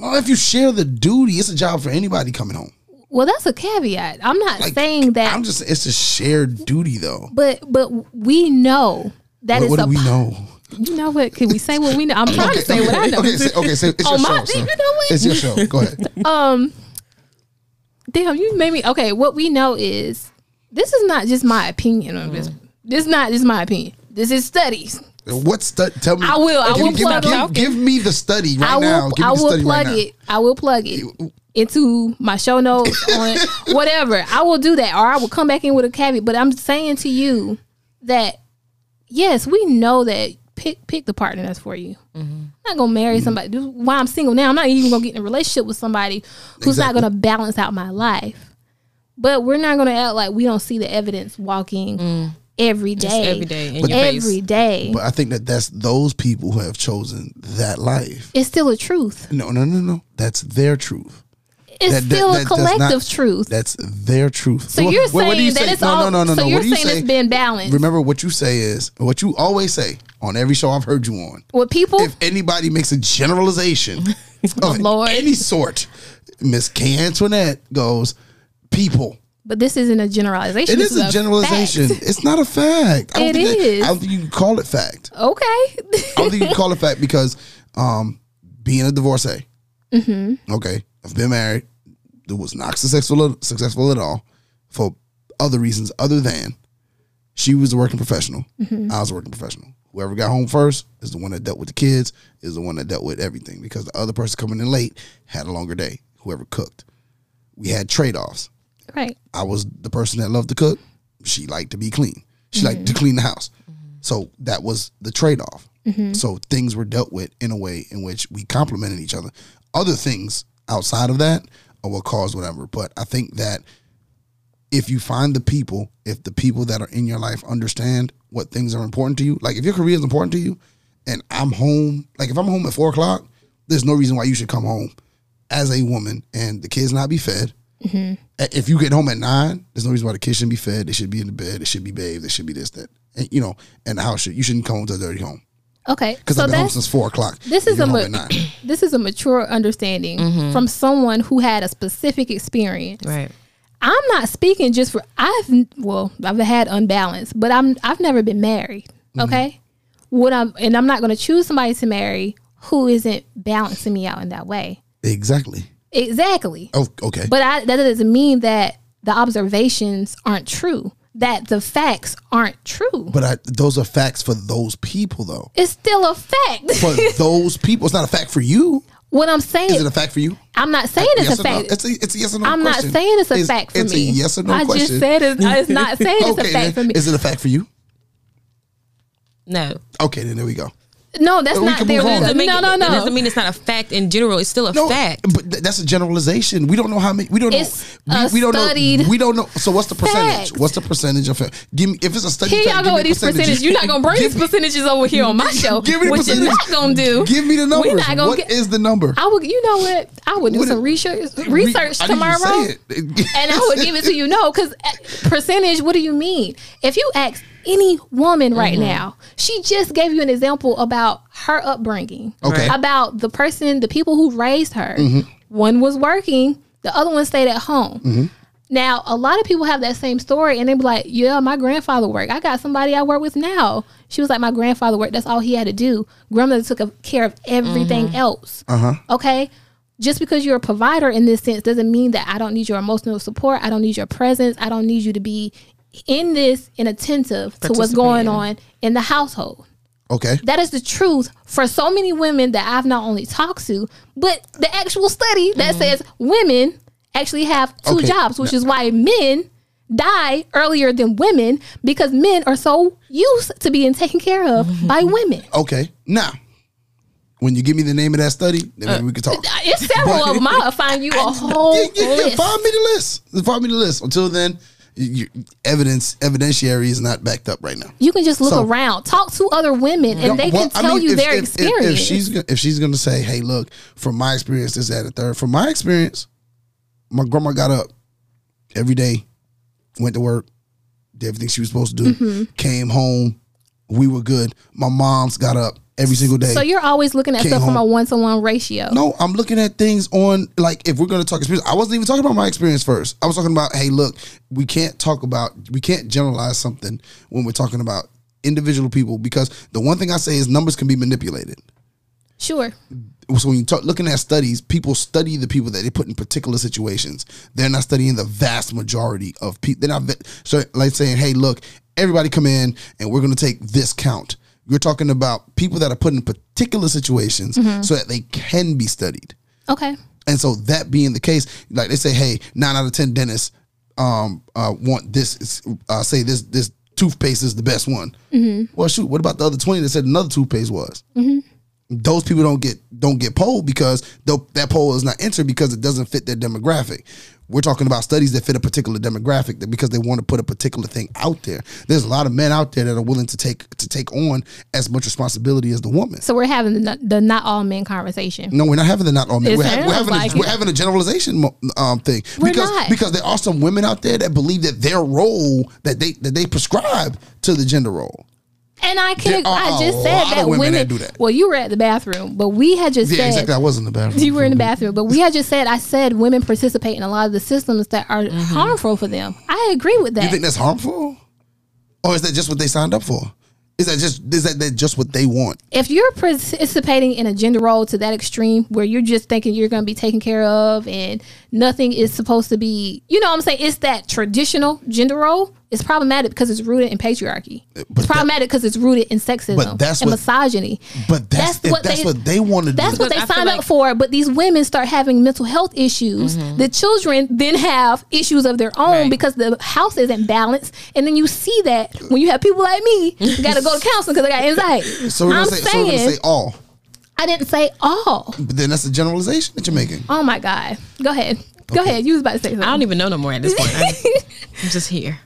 well if you share the duty it's a job for anybody coming home Well, that's a caveat. I'm not like saying that, i'm just it's a shared duty though but but we know that what, what do we know You know what? Can we say what we know? I'm trying to say what I know. okay say, okay say, it's your my- show so you know what? it's your show go ahead Um, damn, you made me. Okay, what we know is this is not just my opinion on this. Mm. This is not just my opinion. This is studies. What study? Tell me. I will- I give, will give, plug give, it. give me the study right I will. now. Give I me the will study plug right now. it. I will plug it into my show notes on whatever. I will do that, or I will come back in with a caveat. But I'm saying to you that yes, we know that pick pick the partner that's for you. Mm-hmm. I'm not gonna marry mm-hmm. somebody. This is Why I'm single now? I'm not even gonna get in a relationship with somebody who's not gonna balance out my life. But we're not gonna act like we don't see the evidence walking mm. every day, Just every day in your every face. day. But I think that that's those people who have chosen that life. it's still a truth. No, no, no, no. That's their truth. It's That- still that a collective not- truth. That's their truth. So you're what- what saying you that say? it's no, all. no, no, no, so no. you're What do you saying say? it's been balanced. Remember what you say is what you always say on every show I've heard you on. What people, If anybody makes a generalization of Lord. any sort, Miss K. Antoinette goes, people. but this isn't a generalization. It This is a generalization. fact. It's not a fact. I don't It think that- is. I don't think you can call it fact. Okay. I don't think you can call it fact because um, being a divorcee, Mm-hmm. okay, I've been married, it was not successful successful at all for other reasons other than she was a working professional, Mm-hmm. I was a working professional. Whoever got home first is the one that dealt with the kids, is the one that dealt with everything because the other person coming in late had a longer day. Whoever cooked, we had trade offs. right. I was the person that loved to cook. She liked to be clean. She liked Mm-hmm. to clean the house. So that was the trade off. So things were dealt with in a way in which we complemented each other. Other things outside of that or what caused whatever. But I think that if you find the people, if the people that are in your life understand what things are important to you, like if your career is important to you, and I'm home, like if I'm home at four o'clock, there's no reason why you should come home as a woman and the kids not be fed Mm-hmm. If you get home at nine, there's no reason why the kids shouldn't be fed. They should be in the bed. They should be bathed. They should be this, that. And, you know, and the house should, you shouldn't come home to a dirty home. Okay, Because so I've been home since four o'clock. this is a ma- home at nine. this is a mature understanding mm-hmm. from someone who had a specific experience. Right. I'm not speaking just for I've well I've had unbalance, but I'm I've never been married. Mm-hmm. Okay, what I'm and I'm not going to choose somebody to marry who isn't balancing me out in that way. Exactly. Exactly. Oh, okay. But I, that doesn't mean that the observations aren't true. That the facts aren't true. But I, those are facts for those people, though. It's still a fact. For those people, it's not a fact for you. what I'm saying, Is it a fact for you? I'm not saying it's yes a or no? fact. It's a, it's a yes or no I'm question. not saying it's a It's- fact for it's me. a yes or no I question. just said it's, it's not saying it's a fact for then, me. Is it a fact for you? No. Okay, then there we go. No, that's We not can there. move on. No, Doesn't make no, it- no, It doesn't mean it's not a fact in general. It's still a No, fact. but th- that's a generalization. We don't know how many. We don't It's know. a We, we don't know. We don't know. So what's the percentage? fact. What's the percentage of it? Give me if it's a study. Here fact, y'all go with these percentages. percentages. You're not gonna bring Give these me- percentages over here on my show. Give me the what you're not gonna do. Give me the numbers. We're not gonna What get. is the number? I would. You know what? I would do What some is- research. Re- Research I need you tomorrow. say it. and I would give it to you. No, because uh, percentage. What do you mean? If you ask any woman right Mm-hmm. now, she just gave you an example about her upbringing. Okay. Mm-hmm. About the person, the people who raised her. One was working, the other one stayed at home. Now, a lot of people have that same story, and they be like, "Yeah, my grandfather worked. I got somebody I work with now." She was like, "My grandfather worked. That's all he had to do. Grandmother took care of everything else." Uh huh. Okay. Just because you're a provider in this sense doesn't mean that I don't need your emotional support. I don't need your presence. I don't need you to be in this and attentive to what's going on in the household. Okay. That is the truth for so many women that I've not only talked to, but the actual study that says women actually have two Mm-hmm. Okay. jobs, which is why men die earlier than women because men are so used to being taken care of Mm-hmm. by women. Okay. Now, when you give me the name of that study, then maybe we can talk. It's several of them. I'll find you a whole yeah, yeah, yeah, list. find me the list. Find me the list. Until then, you, you- evidence evidentiary is not backed up right now. You can just look So- around, talk to other women, and they Well, can I tell mean, you if- their if- if- experience. If, she's if she's gonna say, "Hey, look, from my experience, this, that, and the third. From my experience, my grandma got up every day, went to work, did everything she was supposed to do, Mm-hmm. came home, we were good. My mom's got up every single day. so you're always looking at Came stuff from a one to one ratio. No, I'm looking at things on like if we're gonna talk experience. I wasn't even talking about my experience first. I was talking about, hey, look, we can't talk about we can't generalize something when we're talking about individual people because the one thing I say is numbers can be manipulated. Sure. So when you talk looking at studies, people study the people that they put in particular situations. They're not studying the vast majority of people. They're not so like saying, hey, look, everybody come in and we're gonna take this count. You're talking about people that are put in particular situations so that they can be studied. Okay. And so that being the case, like they say, hey, nine out of ten dentists um uh want this uh say this this toothpaste is the best one. Well, shoot, what about the other twenty that said another toothpaste was? Those people don't get don't get polled because that poll is not entered because it doesn't fit their demographic. We're talking about studies that fit a particular demographic that because they want to put a particular thing out there. There's a lot of men out there that are willing to take to take on as much responsibility as the woman. So we're having the, not- the not all men conversation. No, we're not having the not all men. We're, ha- we're having like a, we're having a generalization um, thing We're because not. because there are some women out there that believe that their role that they that they prescribe to the gender role. And I can There I just said that women women, that do that. Well, you were at the bathroom, but we had just Yeah, said exactly. I was in the bathroom. you were in the mm-hmm. bathroom, but we had just said I said women participate in a lot of the systems that are mm-hmm. harmful for them. I agree with that. You think that's harmful, or is that just what they signed up for? Is that just is that, that just what they want? if you're participating in a gender role to that extreme where you're just thinking you're going to be taken care of and nothing is supposed to be, you know what I'm saying? It's that traditional gender role. It's problematic because it's rooted in patriarchy. But it's problematic because it's rooted in sexism But that's and what- misogyny. But that's if that's what they want to do. That's what they I feel signed up for. But these women start having mental health issues. Mm-hmm. The children then have issues of their own Right. because the house isn't balanced. And then you see that when you have people like me, you got to go to counseling because I got anxiety. so we're gonna I'm say so we're gonna say all. I didn't say all. But then that's a generalization that you're making. Oh my God. Go ahead. Go ahead. You was about to say something. I don't even know no more at this point. I'm just here.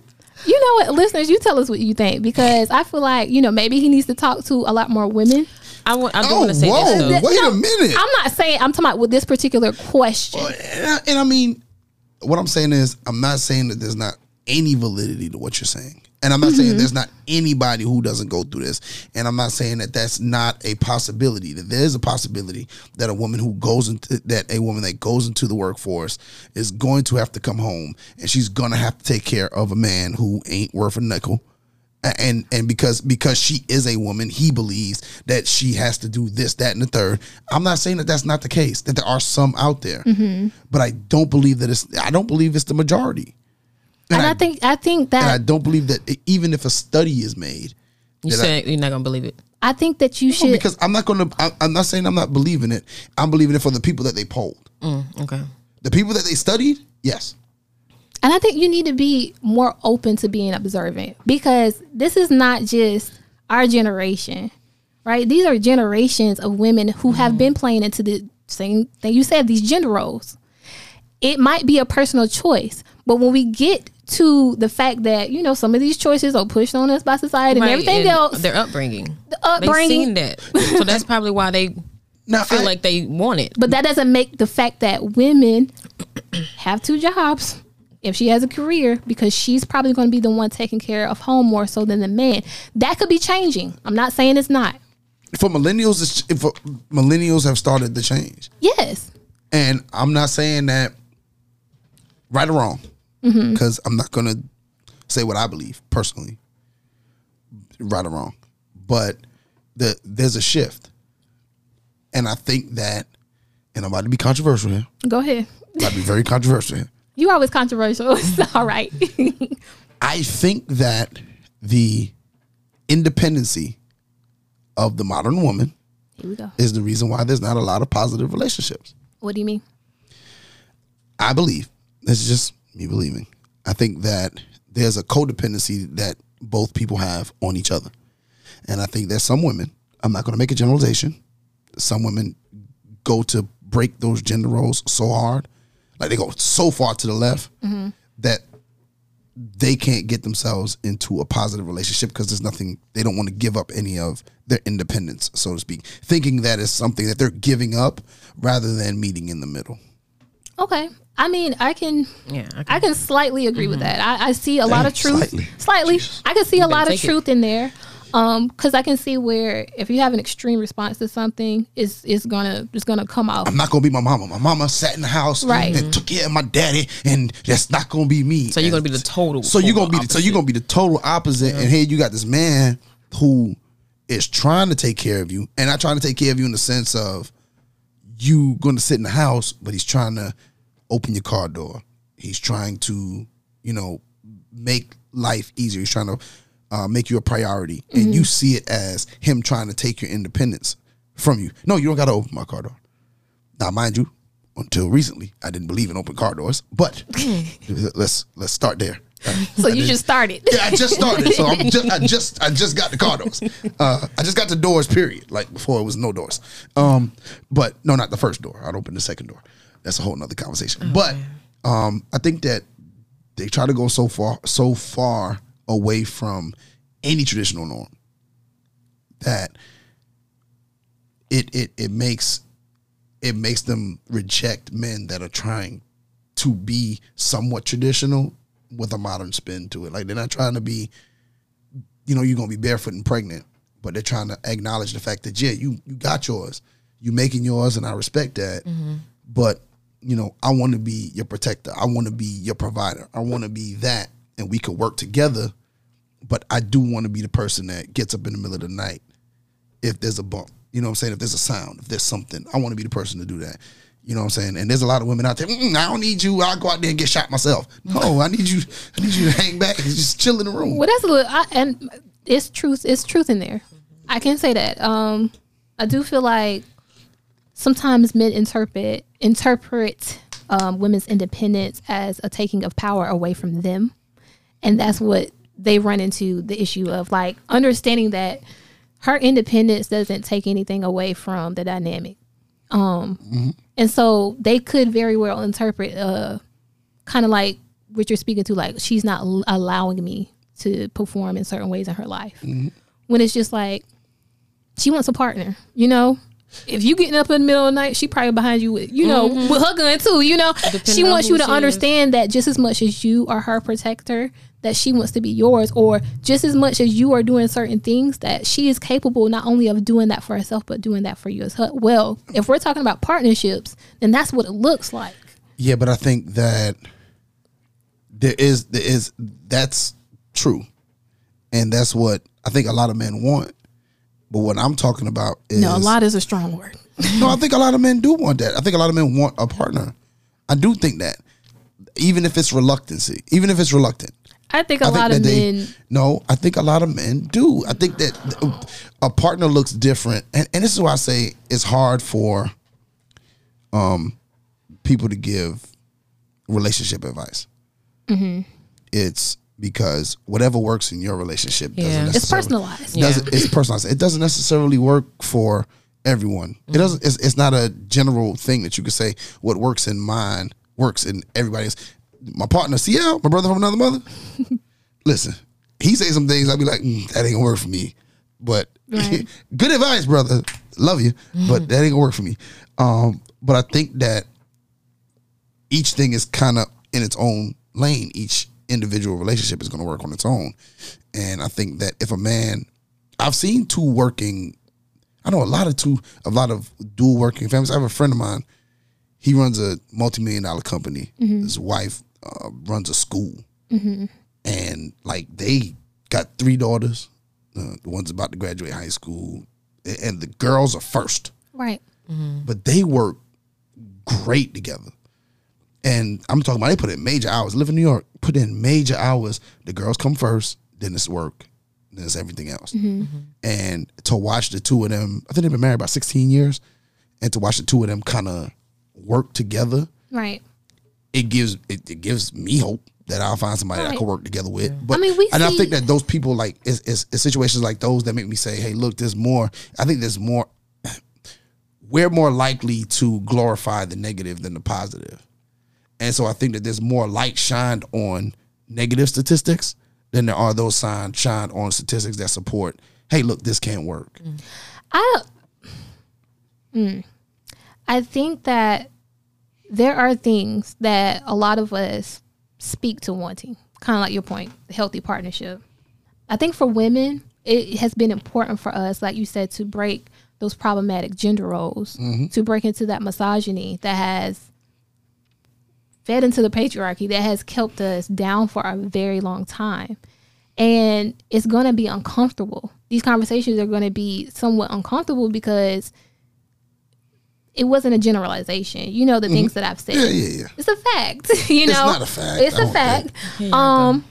You know what, listeners, you tell us what you think because I feel like, you know, maybe he needs to talk to a lot more women. I want. I do Oh, want to say whoa. this though. Wait No, a minute. I'm not saying I'm talking about with this particular question. Oh, and I, and I mean, what I'm saying is, I'm not saying that there's not any validity to what you're saying. And I'm not saying mm-hmm. there's not anybody who doesn't go through this. And I'm not saying that that's not a possibility. That there is a possibility that a woman who goes into that a woman that goes into the workforce is going to have to come home and she's going to have to take care of a man who ain't worth a nickel. And and because because she is a woman, he believes that she has to do this, that, and the third. I'm not saying that that's not the case. That there are some out there, mm-hmm. but I don't believe that it's. I don't believe it's the majority. And, I- I, think I think and I don't believe that even if a study is made, You that I- said you're not gonna believe it. I think that you No, should because I'm not going to. I'm not saying I'm not believing it. I'm believing it for the people that they polled, Mm, okay. the people that they studied. Yes, And I think you need to be more open to being observant because this is not just our generation, right? These are generations of women who have been playing into the same thing you said, these gender roles. It might be a personal choice, but when we get to the fact that, you know, some of these choices are pushed on us by society and everything and else, Their upbringing. the upbringing, seen that, so that's probably why they now feel I- like they want it. But that doesn't make the fact that women have two jobs if she has a career because she's probably going to be the one taking care of home more so than the man. That could be changing. I'm not saying it's not. for millennials, it's, for millennials have started the change, Yes. and I'm not saying that right or wrong, Mm-hmm. because I'm not going to say what I believe personally, right or wrong, but the there's a shift, and I think that, and I'm about to be controversial here. Go ahead. About to be very controversial here. You always controversial. It's all right. I think that the independency of the modern woman Here we go. is the reason why there's not a lot of positive relationships. What do you mean? I believe this is just me believing. I think that there's a codependency that both people have on each other. And I think there's some women, I'm not going to make a generalization. Some women go to break those gender roles so hard, like they go so far to the left mm-hmm. that they can't get themselves into a positive relationship because there's nothing they don't want to give up any of their independence, so to speak, thinking that is something that they're giving up rather than meeting in the middle. Okay. I mean, I can Yeah, I can- I can slightly agree with that. I, I see a lot of truth. Slightly. Slightly. I can see a lot of take it. truth in there. Um, because I can see where if you have an extreme response to something, it's it's gonna it's gonna come off. I'm not gonna be my mama. My mama sat in the house Right. and took care of my daddy, and that's not gonna be me. So you're gonna be the total. So you're gonna be polar the, so you're gonna be the total opposite. And here you got this man who is trying to take care of you, and not trying to take care of you in the sense of you going to sit in the house, but he's trying to open your car door. He's trying to, you know, make life easier. He's trying to uh, make you a priority, and you see it as him trying to take your independence from you. No, you don't got to open my car door. Now, mind you, until recently, I didn't believe in open car doors. But let's let's start there. So you just started. Yeah, I just started, so I'm just I just I just got the car doors. Uh, I just got the doors. Period. Like before, it was no doors. Um, but no, not the first door. I'd open the second door. That's a whole nother conversation. but um, I think that they try to go so far so far away from any traditional norm that it it it makes it makes them reject men that are trying to be somewhat traditional with a modern spin to it. Like they're not trying to be, you know, you're gonna be barefoot and pregnant, but they're trying to acknowledge the fact that yeah, you you got yours, you making yours, and I respect that. But you know, I want to be your protector. I want to be your provider. I want to be that, and we could work together. But I do want to be the person that gets up in the middle of the night if there's a bump. You know what I'm saying? If there's a sound, if there's something, I want to be the person to do that. You know what I'm saying? And there's a lot of women out there. "Mm, I don't need you. I'll go out there and get shot myself. No, I need you. I need you to hang back and just chill in the room. Well, that's a little, I, and it's truth. It's truth in there. I can say that. Um, I do feel like sometimes men interpret interpret um, women's independence as a taking of power away from them, and that's what they run into the issue of like understanding that her independence doesn't take anything away from the dynamic. Um, and so they could very well interpret uh kind of like what you're speaking to, like she's not l- allowing me to perform in certain ways in her life. When it's just like she wants a partner, you know, if you getting up in the middle of the night, she probably behind you with, you know, mm-hmm. with her gun too. You know, she wants you to she is. understand that just as much as you are her protector, that she wants to be yours, or just as much as you are doing certain things, that she is capable not only of doing that for herself, but doing that for you as her- well. If we're talking about partnerships, then that's what it looks like. Yeah, but I think that there is there is that's true, and that's what I think a lot of men want. But what I'm talking about is No, a lot is a strong word. no, I think a lot of men do want that. I think a lot of men want a partner. I do think that, even if it's reluctancy, even if it's reluctant. I think a I think lot of they- men. No, I think a lot of men do. I think that a partner looks different, and, and this is why I say it's hard for um people to give relationship advice. Mm-hmm. It's because whatever works in your relationship doesn't Yeah. It's personalized. Yeah. it's personalized. It doesn't necessarily work for everyone. It doesn't. It's, it's not a general thing that you could say what works in mine works in everybody's. My partner, CL, my brother from another mother. listen, he say some things. I'll be like, mm, that ain't gonna work for me. But Right. good advice, brother. Love you, but that ain't gonna work for me. Um, but I think that each thing is kind of in its own lane. Each individual relationship is going to work on its own. And I think that if a man, I've seen two working, I know a lot of two, a lot of dual working families. I have a friend of mine. He runs a multi-million dollar company. His wife uh, runs a school, and like they got three daughters. Uh, the one's about to graduate high school, and the girls are first Right. but they work great together. And I'm talking about they put in major hours. Live in New York, put in major hours. The girls come first, then it's work, then it's everything else. Mm-hmm. Mm-hmm. And to watch the two of them, I think they've been married about 16 years, and to watch the two of them kind of work together, Right. it gives it, it gives me hope that I'll find somebody that I Right. can work together with. But I mean, we and I think that those people like it's, it's, it's situations like those that make me say, hey, look, there's more. I think there's more. We're more likely to glorify the negative than the positive, and so I think that there's more light shined on negative statistics than there are those signs shined on statistics that support. Hey, look, this can't work. I Mm. I think that there are things that a lot of us speak to wanting, kind of like your point, healthy partnership. I think for women, it has been important for us, like you said, to break those problematic gender roles, to break into that misogyny that has fed into the patriarchy that has kept us down for a very long time. And it's going to be uncomfortable. These conversations are going to be somewhat uncomfortable because it wasn't a generalization. You know the things that I've said. Yeah, yeah, yeah. It's a fact. you know, it's not a fact, It's I a don't fact. think. Um,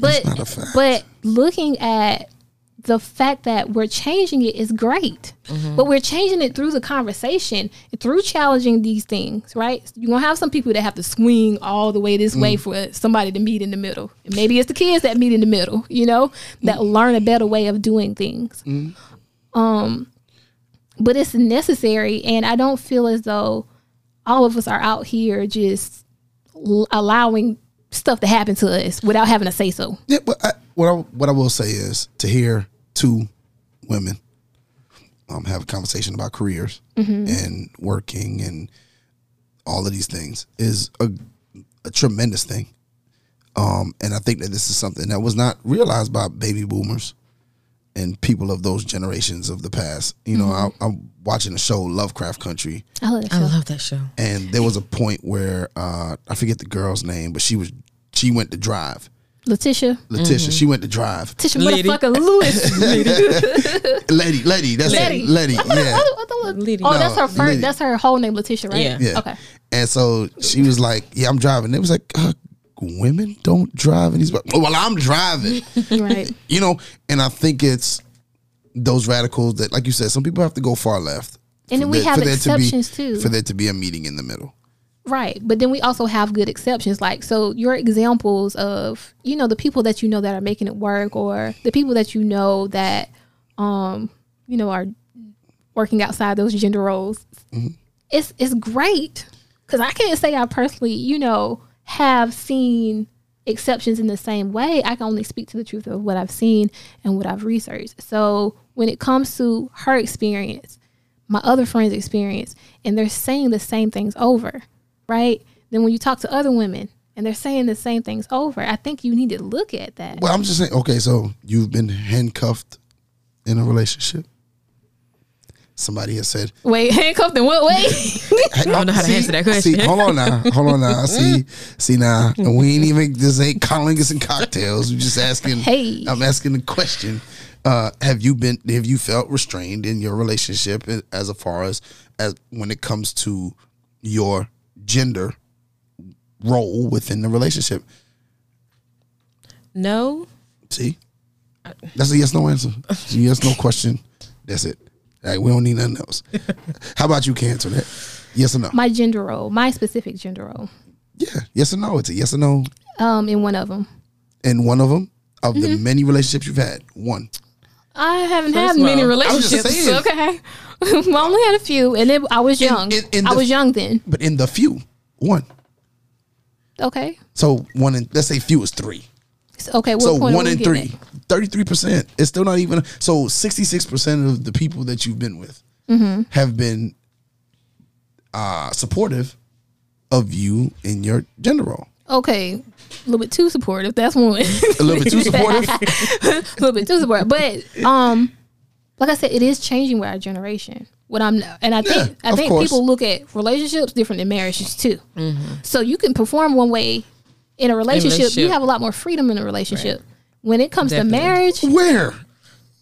but not a fact. but looking at the fact that we're changing it is great, mm-hmm. but we're changing it through the conversation, through challenging these things. Right? You're gonna have some people that have to swing all the way this way mm. for somebody to meet in the middle. And maybe it's the kids that meet in the middle. You know, that mm. learn a better way of doing things. Mm. Um, but it's necessary, and I don't feel as though all of us are out here just l- allowing stuff to happen to us without having to say so. Yeah, but I, what I, what I will say is to hear two women um, have a conversation about careers and working and all of these things is a, a tremendous thing. Um, and I think that this is something that was not realized by baby boomers and people of those generations of the past. You know, I, I'm watching the show Lovecraft Country, I love that I show. love that show. and there was a point where uh, I forget the girl's name, but she was she went to drive. Letitia, Letitia, she went to drive. Letitia Lady. motherfucker Lewis. Lady, lady, that's Letty. it. Lady, yeah. I thought- I thought- Oh, No, that's her first. Lady. That's her whole name, Letitia, right? Yeah. Yeah. Okay. And so she was like, "Yeah, I'm driving." It was like, uh, "Women don't drive," and he's like, "Oh, "Well, I'm driving," Right. you know. And I think it's those radicals that, like you said, some people have to go far left, And then we there- have for there to be- exceptions, too. for there to be a meeting in the middle. Right. But then we also have good exceptions. Like, so your examples of, you know, the people that you know that are making it work or the people that you know that, um, you know, are working outside those gender roles. It's, it's great. Cause I can't say I personally, you know, have seen exceptions in the same way. I can only speak to the truth of what I've seen and what I've researched. So when it comes to her experience, my other friends experience and they're saying the same things over, right? Then when you talk to other women and they're saying the same things over, I think you need to look at that. Well, I'm just saying. Okay, so you've been handcuffed in a relationship. Somebody has said, Wait, handcuffed in what way? I don't know how to answer that question. See, hold on now, hold on now. See, see now, and we ain't even this ain't cunnilingus and cocktails. We're just asking. Hey. I'm asking the question. Uh, have you been? Have you felt restrained in your relationship as far as as when it comes to your gender role within the relationship? No, See, that's a yes no answer. A yes no question. That's it. Like we don't need nothing else. How about you, cancel that? Yes or no? my gender role, my specific gender role, Yeah, yes or no. It's a yes or no. um, in one of them. In one of them of the Mm-hmm. many relationships you've had, one. I haven't First had many all, I was just relationships. Okay, I only had a few, and it, I was young. in- in I the- was young then. But in the few, one. Okay, So one in let's say few is three. So, okay. So one in three. Thirty-three percent. It's still not even so. Sixty-six percent of the people that you've been with Mm-hmm. have been uh, supportive of you in your gender role. Okay, a little bit too supportive. That's one. A little bit too supportive. a little bit too supportive. But um, like I said, it is changing with our generation. What I'm and I think Yeah, I think course. people look at relationships different than marriages too. So you can perform one way in a relationship. You relationship. have a lot more freedom in a relationship. When it comes Definitely. to marriage, Where?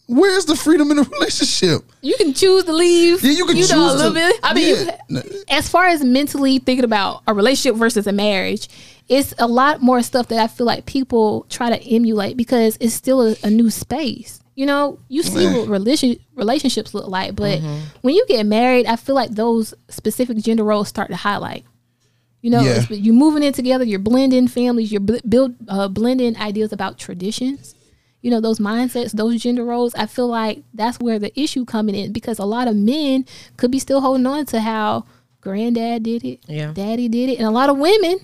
Where's the freedom in a relationship? you can choose to leave. Yeah, you can know, choose a little to- bit. I mean, yeah. you, as far as mentally thinking about a relationship versus a marriage, it's a lot more stuff that I feel like people try to emulate because it's still a, a new space. You know, you see what relation, relationships look like, but when you get married, I feel like those specific gender roles start to highlight. You know, Yeah. it's, you're moving in together, you're blending families, you're bl- build uh, blending ideas about traditions. You know, those mindsets, those gender roles. I feel like that's where the issue coming in because a lot of men could be still holding on to how granddad did it, Yeah. daddy did it, and a lot of women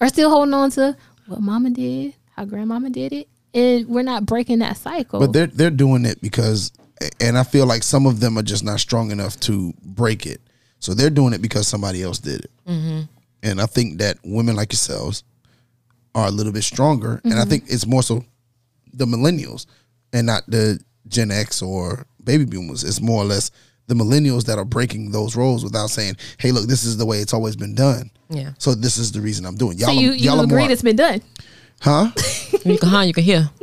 are still holding on to what mama did, how grandmama did it, and we're not breaking that cycle. But they're they're doing it because, and I feel like some of them are just not strong enough to break it. So they're doing it because somebody else did it. Mm-hmm. And I think that women like yourselves are a little bit stronger, and I Mm-hmm. think it's more so the millennials and not the Gen X or baby boomers. It's more or less the millennials that are breaking those roles without saying, "Hey, look, this is the way it's always been done." Yeah. So this is the reason I'm doing. Y'all, so you, you y'all are agree more, it's been done. huh? You can, huh, you can hear.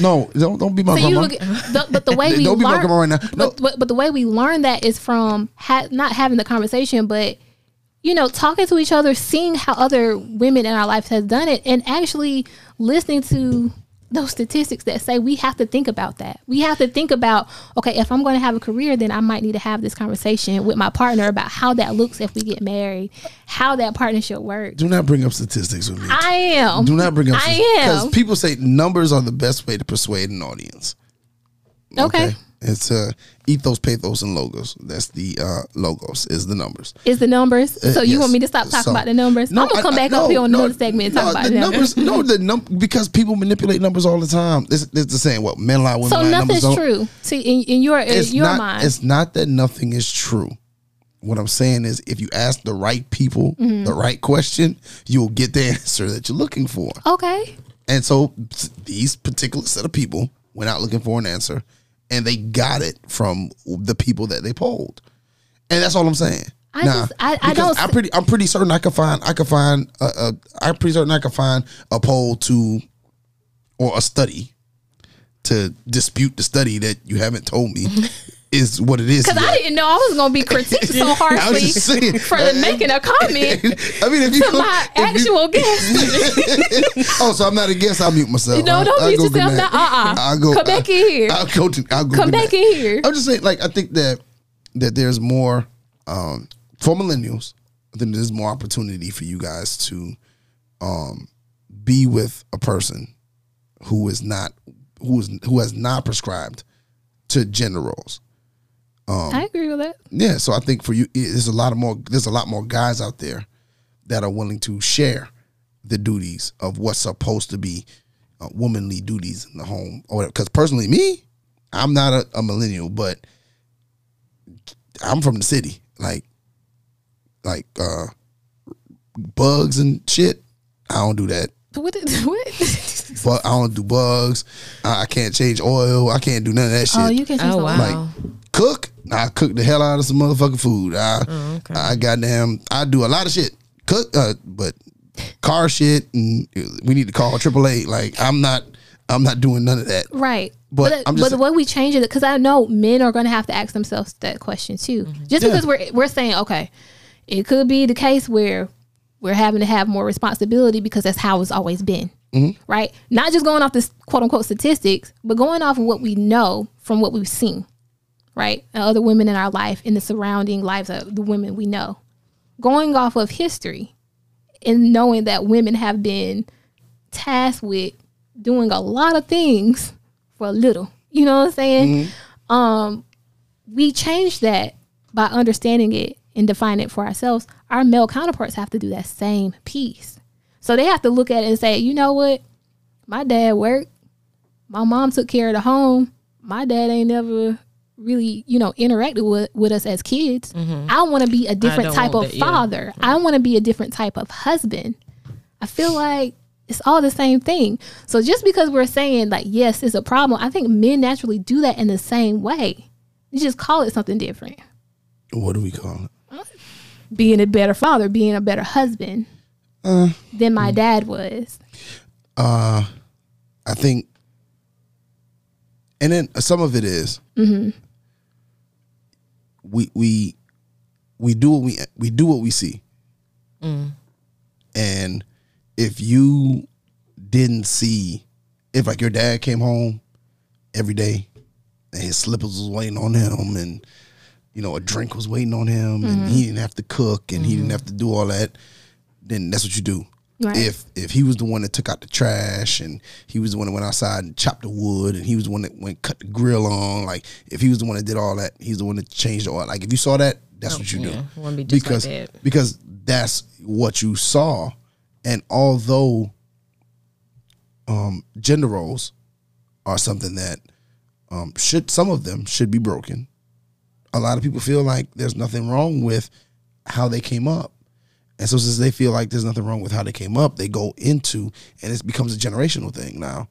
No, don't don't be my So grandma. look, but the way we Don't be my learn, grandma right now. No. but, but but the way we learn that is from ha- not having the conversation, but you know, talking to each other, seeing how other women in our life has done it, and actually listening to those statistics that say we have to think about that. We have to think about okay, if I'm going to have a career, then I might need to have this conversation with my partner about how that looks if we get married, how that partnership works. Do not bring up statistics with me. I am. Do not bring up I because people say numbers are the best way to persuade an audience. Okay. It's uh ethos, pathos, and logos. That's the uh logos is the numbers. Is the numbers? So you yes. want me to stop talking So- about the numbers? I'm gonna come I- back no, up here on no, another segment and talk about the the numbers. no, the num because people manipulate numbers all the time. It's, it's the saying what men lie, women So lie. numbers nothing's true. See, in, in your in It's your not. mind, It's not that nothing is true. What I'm saying is, if you ask the right people Mm-hmm. the right question, you'll get the answer that you're looking for. okay. And so these particular set of people went out looking for an answer and they got it from the people that they polled. And that's all I'm saying. I just- I- I don't I'm pretty I'm pretty certain I could find I could find a, a I'm pretty certain I could find a poll to or a study to dispute the study that you haven't told me is what it is. Because I didn't know I was gonna be critiqued so harshly saying. for the making a comment I mean, if you to my if you- actual guest. oh, so I'm not a guest. I'll mute myself. No, I'll- don't I'll mute yourself now. Uh-uh. I'll go. Come back in here. I'll go. To, I'll go. Come back in here. I'm just saying, like, I think that that there's more um, for millennials. I think there's more opportunity for you guys to um, be with a person who is not who is who has not prescribed to gender roles. I agree with that. Yeah, so I think for you, there's a lot of more. There's a lot more guys out there that are willing to share the duties of what's supposed to be uh, womanly duties in the home. Or because personally, me, I'm not a, a millennial, but I'm from the city, like like uh bugs and shit. I don't do that. What? did- What? But I don't do bugs. I, I can't change oil. I can't do none of that shit. oh, you can. Oh Oh, wow. Like cook. I cook the hell out of some motherfucking food. I Oh, okay. I goddamn I do a lot of shit. Cook, uh, but car shit and we need to call AAA. Like I'm not I'm not doing none of that. Right. But But, I'm but the way we change it, because I know men are going to have to ask themselves that question too. Just Yeah. because we're we're saying okay, it could be the case where we're having to have more responsibility because that's how it's always been, Mm-hmm. right? Not just going off this quote unquote statistics, but going off of what we know from what we've seen, right? And other women in our life, in the surrounding lives of the women we know, going off of history, and knowing that women have been tasked with doing a lot of things for a little. You know what I'm saying? Um, we change that by understanding it and defining it for ourselves. Our male counterparts have to do that same piece. So they have to look at it and say, you know what? My dad worked. My mom took care of the home. My dad ain't never really, you know, interacted with, with us as kids. I want to be a different type of that, yeah. father. I want to be a different type of husband. I feel like it's all the same thing. So just because we're saying like yes, it's a problem, I think men naturally do that in the same way. You just call it something different. What do we call it? Being a better father, being a better husband Uh, than my dad was. Uh, I think, and then some of it is we we we do what we we do what we see, mm. and if you didn't see, if like your dad came home every day and his slippers was waiting on him and you know a drink was waiting on him and he mm-hmm. didn't have to cook and he didn't mm-hmm. have to do all that then that's what you do Right. if if he was the one that took out the trash and he was the one that went outside and chopped the wood and he was the one that went cut the grill on like if he was the one that did all that he's the one that changed the oil. Like if you saw that that's what you yeah, do be just like because that. because that's what you saw. And although um gender roles are something that um should some of them should be broken a lot of people feel like there's nothing wrong with how they came up and so since they feel like there's nothing wrong with how they came up they go into and it becomes a generational thing now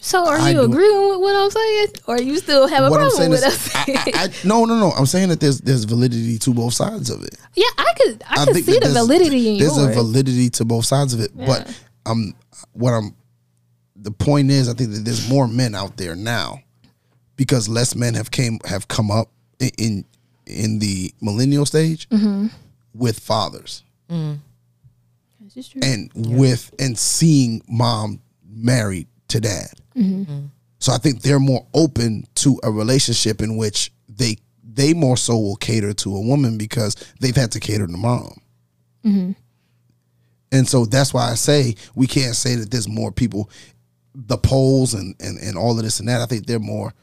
So are I you do- agreeing with what I'm saying? Or you still have a what i'm problem saying with us? I, I, I, no no no i'm saying that there's there's validity to both sides of it yeah, I could I, could see the validity in There's yours. a validity to both sides of it, but um, what I'm, the point is, I think that there's more men out there now because less men have came have come up in in, in the millennial stage Mm-hmm. with fathers This is true. and with and seeing mom married to dad. Mm-hmm. So I think they're more open to a relationship in which they they more so will cater to a woman because they've had to cater to mom. And so that's why I say we can't say that there's more people, the polls and, and, and all of this and that. I think they're more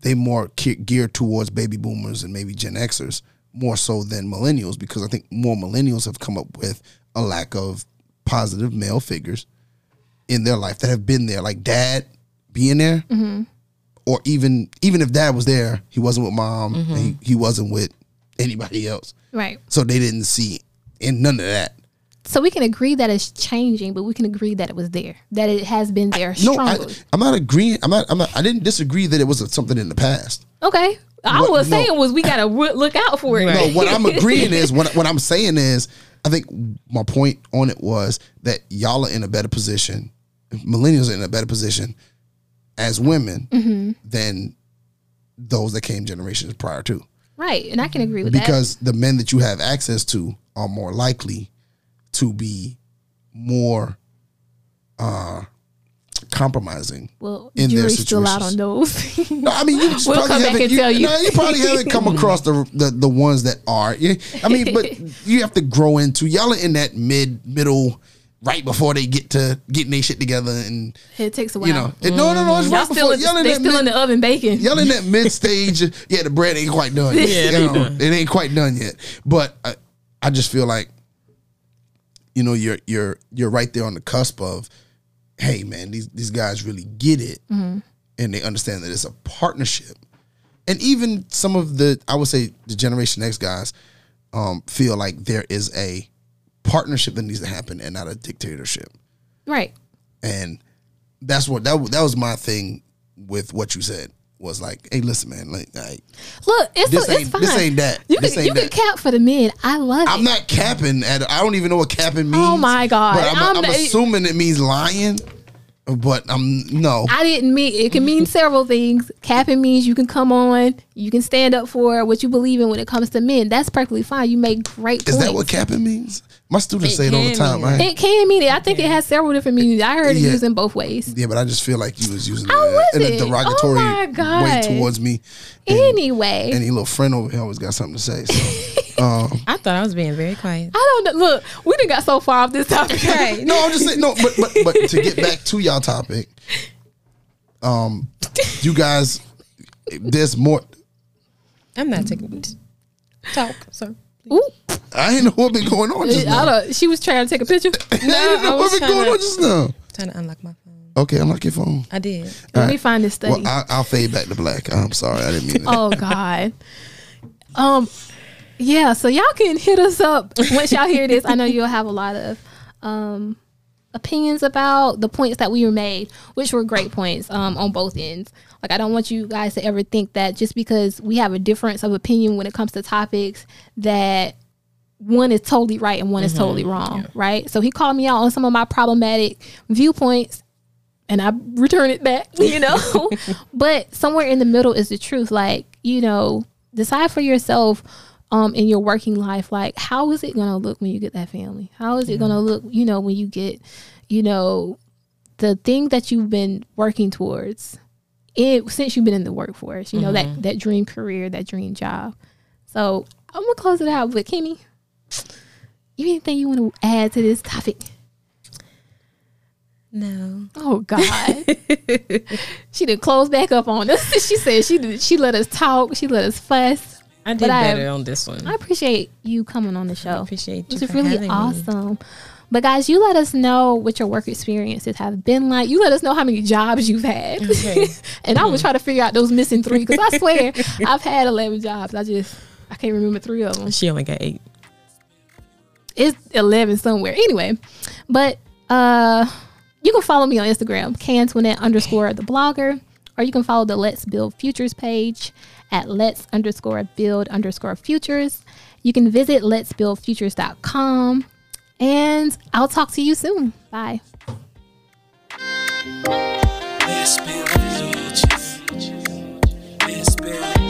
they more geared towards baby boomers and maybe Gen Xers more so than millennials because I think more millennials have come up with a lack of positive male figures in their life that have been there, like dad being there, mm-hmm. or even even if dad was there, he wasn't with mom, and he, mm-hmm. he wasn't with anybody else, right. so they didn't see in none of that. So we can agree that it's changing, but we can agree that it was there, that it has been there No, I. I'm not agreeing. I'm not. I'm not. I didn't disagree that it was something in the past. okay. I What- was no. saying was we gotta look out for it. No, what I'm agreeing is what what I'm saying is I think my point on it was that y'all are in a better position, millennials are in a better position as women Mm-hmm. than those that came generations prior to. Right, and I can agree with that. Because the men that you have access to are more likely to be more uh compromising. Well, in their jury's still out situations. on those. No, I mean you just We'll probably come back haven't. and you, tell you. No, you probably haven't come across the, the the ones that are. I mean, but you have to grow into. Y'all are in that mid middle, right before they get to getting their shit together, and it takes a while. you know, it, no, no, no, it's y'all right still before. Y'all in they still in the oven baking. y'all in that mid stage. Yeah, the bread ain't quite done. Yet. Yeah, it ain't done. it ain't quite done yet. But I, I just feel like, you know, you're you're you're right there on the cusp of, hey man, these these guys really get it, Mm-hmm. and they understand that it's a partnership, and even some of the I would say the Generation X guys um, feel like there is a partnership that needs to happen and not a dictatorship. Right. And that's what that that was my thing with what you said was like, hey, listen, man, like, like Look, it's, this it's ain't fine. this ain't that. You this can, you that. can cap for the men. I love I'm it. not capping at. I don't even know what capping oh means. Oh my God. But I'm, I'm I'm assuming it means lying. But I'm no. I didn't mean it can mean several things. Capping means you can come on, you can stand up for what you believe in when it comes to men. That's perfectly fine. You make great Is points. that what capping means? My students It say it all the time. mean Right? it can mean it. I think it has several different meanings. I heard it Yeah. used in both ways. Yeah, but I just feel like you was using I it in a derogatory Oh way towards me. And Anyway, any little friend over here always got something to say. So, um, I thought I was being very quiet. I don't know. Look, we didn't got so far off this topic. Right. no, I'm just saying. No, but but but to get back to y'all topic, um, you guys, there's more. I'm not taking talk, sir. Ooh, I didn't know what been going on just I now. don't, she was trying to take a picture. I didn't know I what was been trying going to- on just now. Trying to unlock my phone. Okay, unlock your phone. I did. Let me find this study. Well, I, I'll fade back to black. I'm sorry, I didn't mean that. oh God. Um, yeah. So y'all can hit us up once y'all hear this. I know you'll have a lot of um opinions about the points that we were made, which were great points um on both ends. Like I don't want you guys to ever think that just because we have a difference of opinion when it comes to topics that one is totally right and one is totally wrong, right? So he called me out on some of my problematic viewpoints and I return it back, you know. but somewhere in the middle is the truth. Like, you know, decide for yourself um in your working life, like how is it gonna look when you get that family? How is it gonna look, you know, when you get, you know, the thing that you've been working towards it since you've been in the workforce, you know, that that dream career, that dream job. So I'm gonna close it out with Kimmy. You anything you want to add to this topic? No. Oh God. she didn't close back up on us. she said she did, she let us talk. She let us fuss. I did But I- better on this one. I appreciate you coming on the show. I appreciate you This is really having me. awesome. But guys, you let us know what your work experiences have been like. You let us know how many jobs you've had. Okay. and I will try to figure out those missing three because I swear I've had eleven jobs. I just I can't remember three of them. She only got eight. It's 11 somewhere. Anyway, but uh you can follow me on Instagram, Cantoinette underscore the blogger, or you can follow the Let's Build Futures page at let's underscore build underscore futures. You can visit let's build futures.com. And I'll talk to you soon. Bye. Let's build futures. Let's build.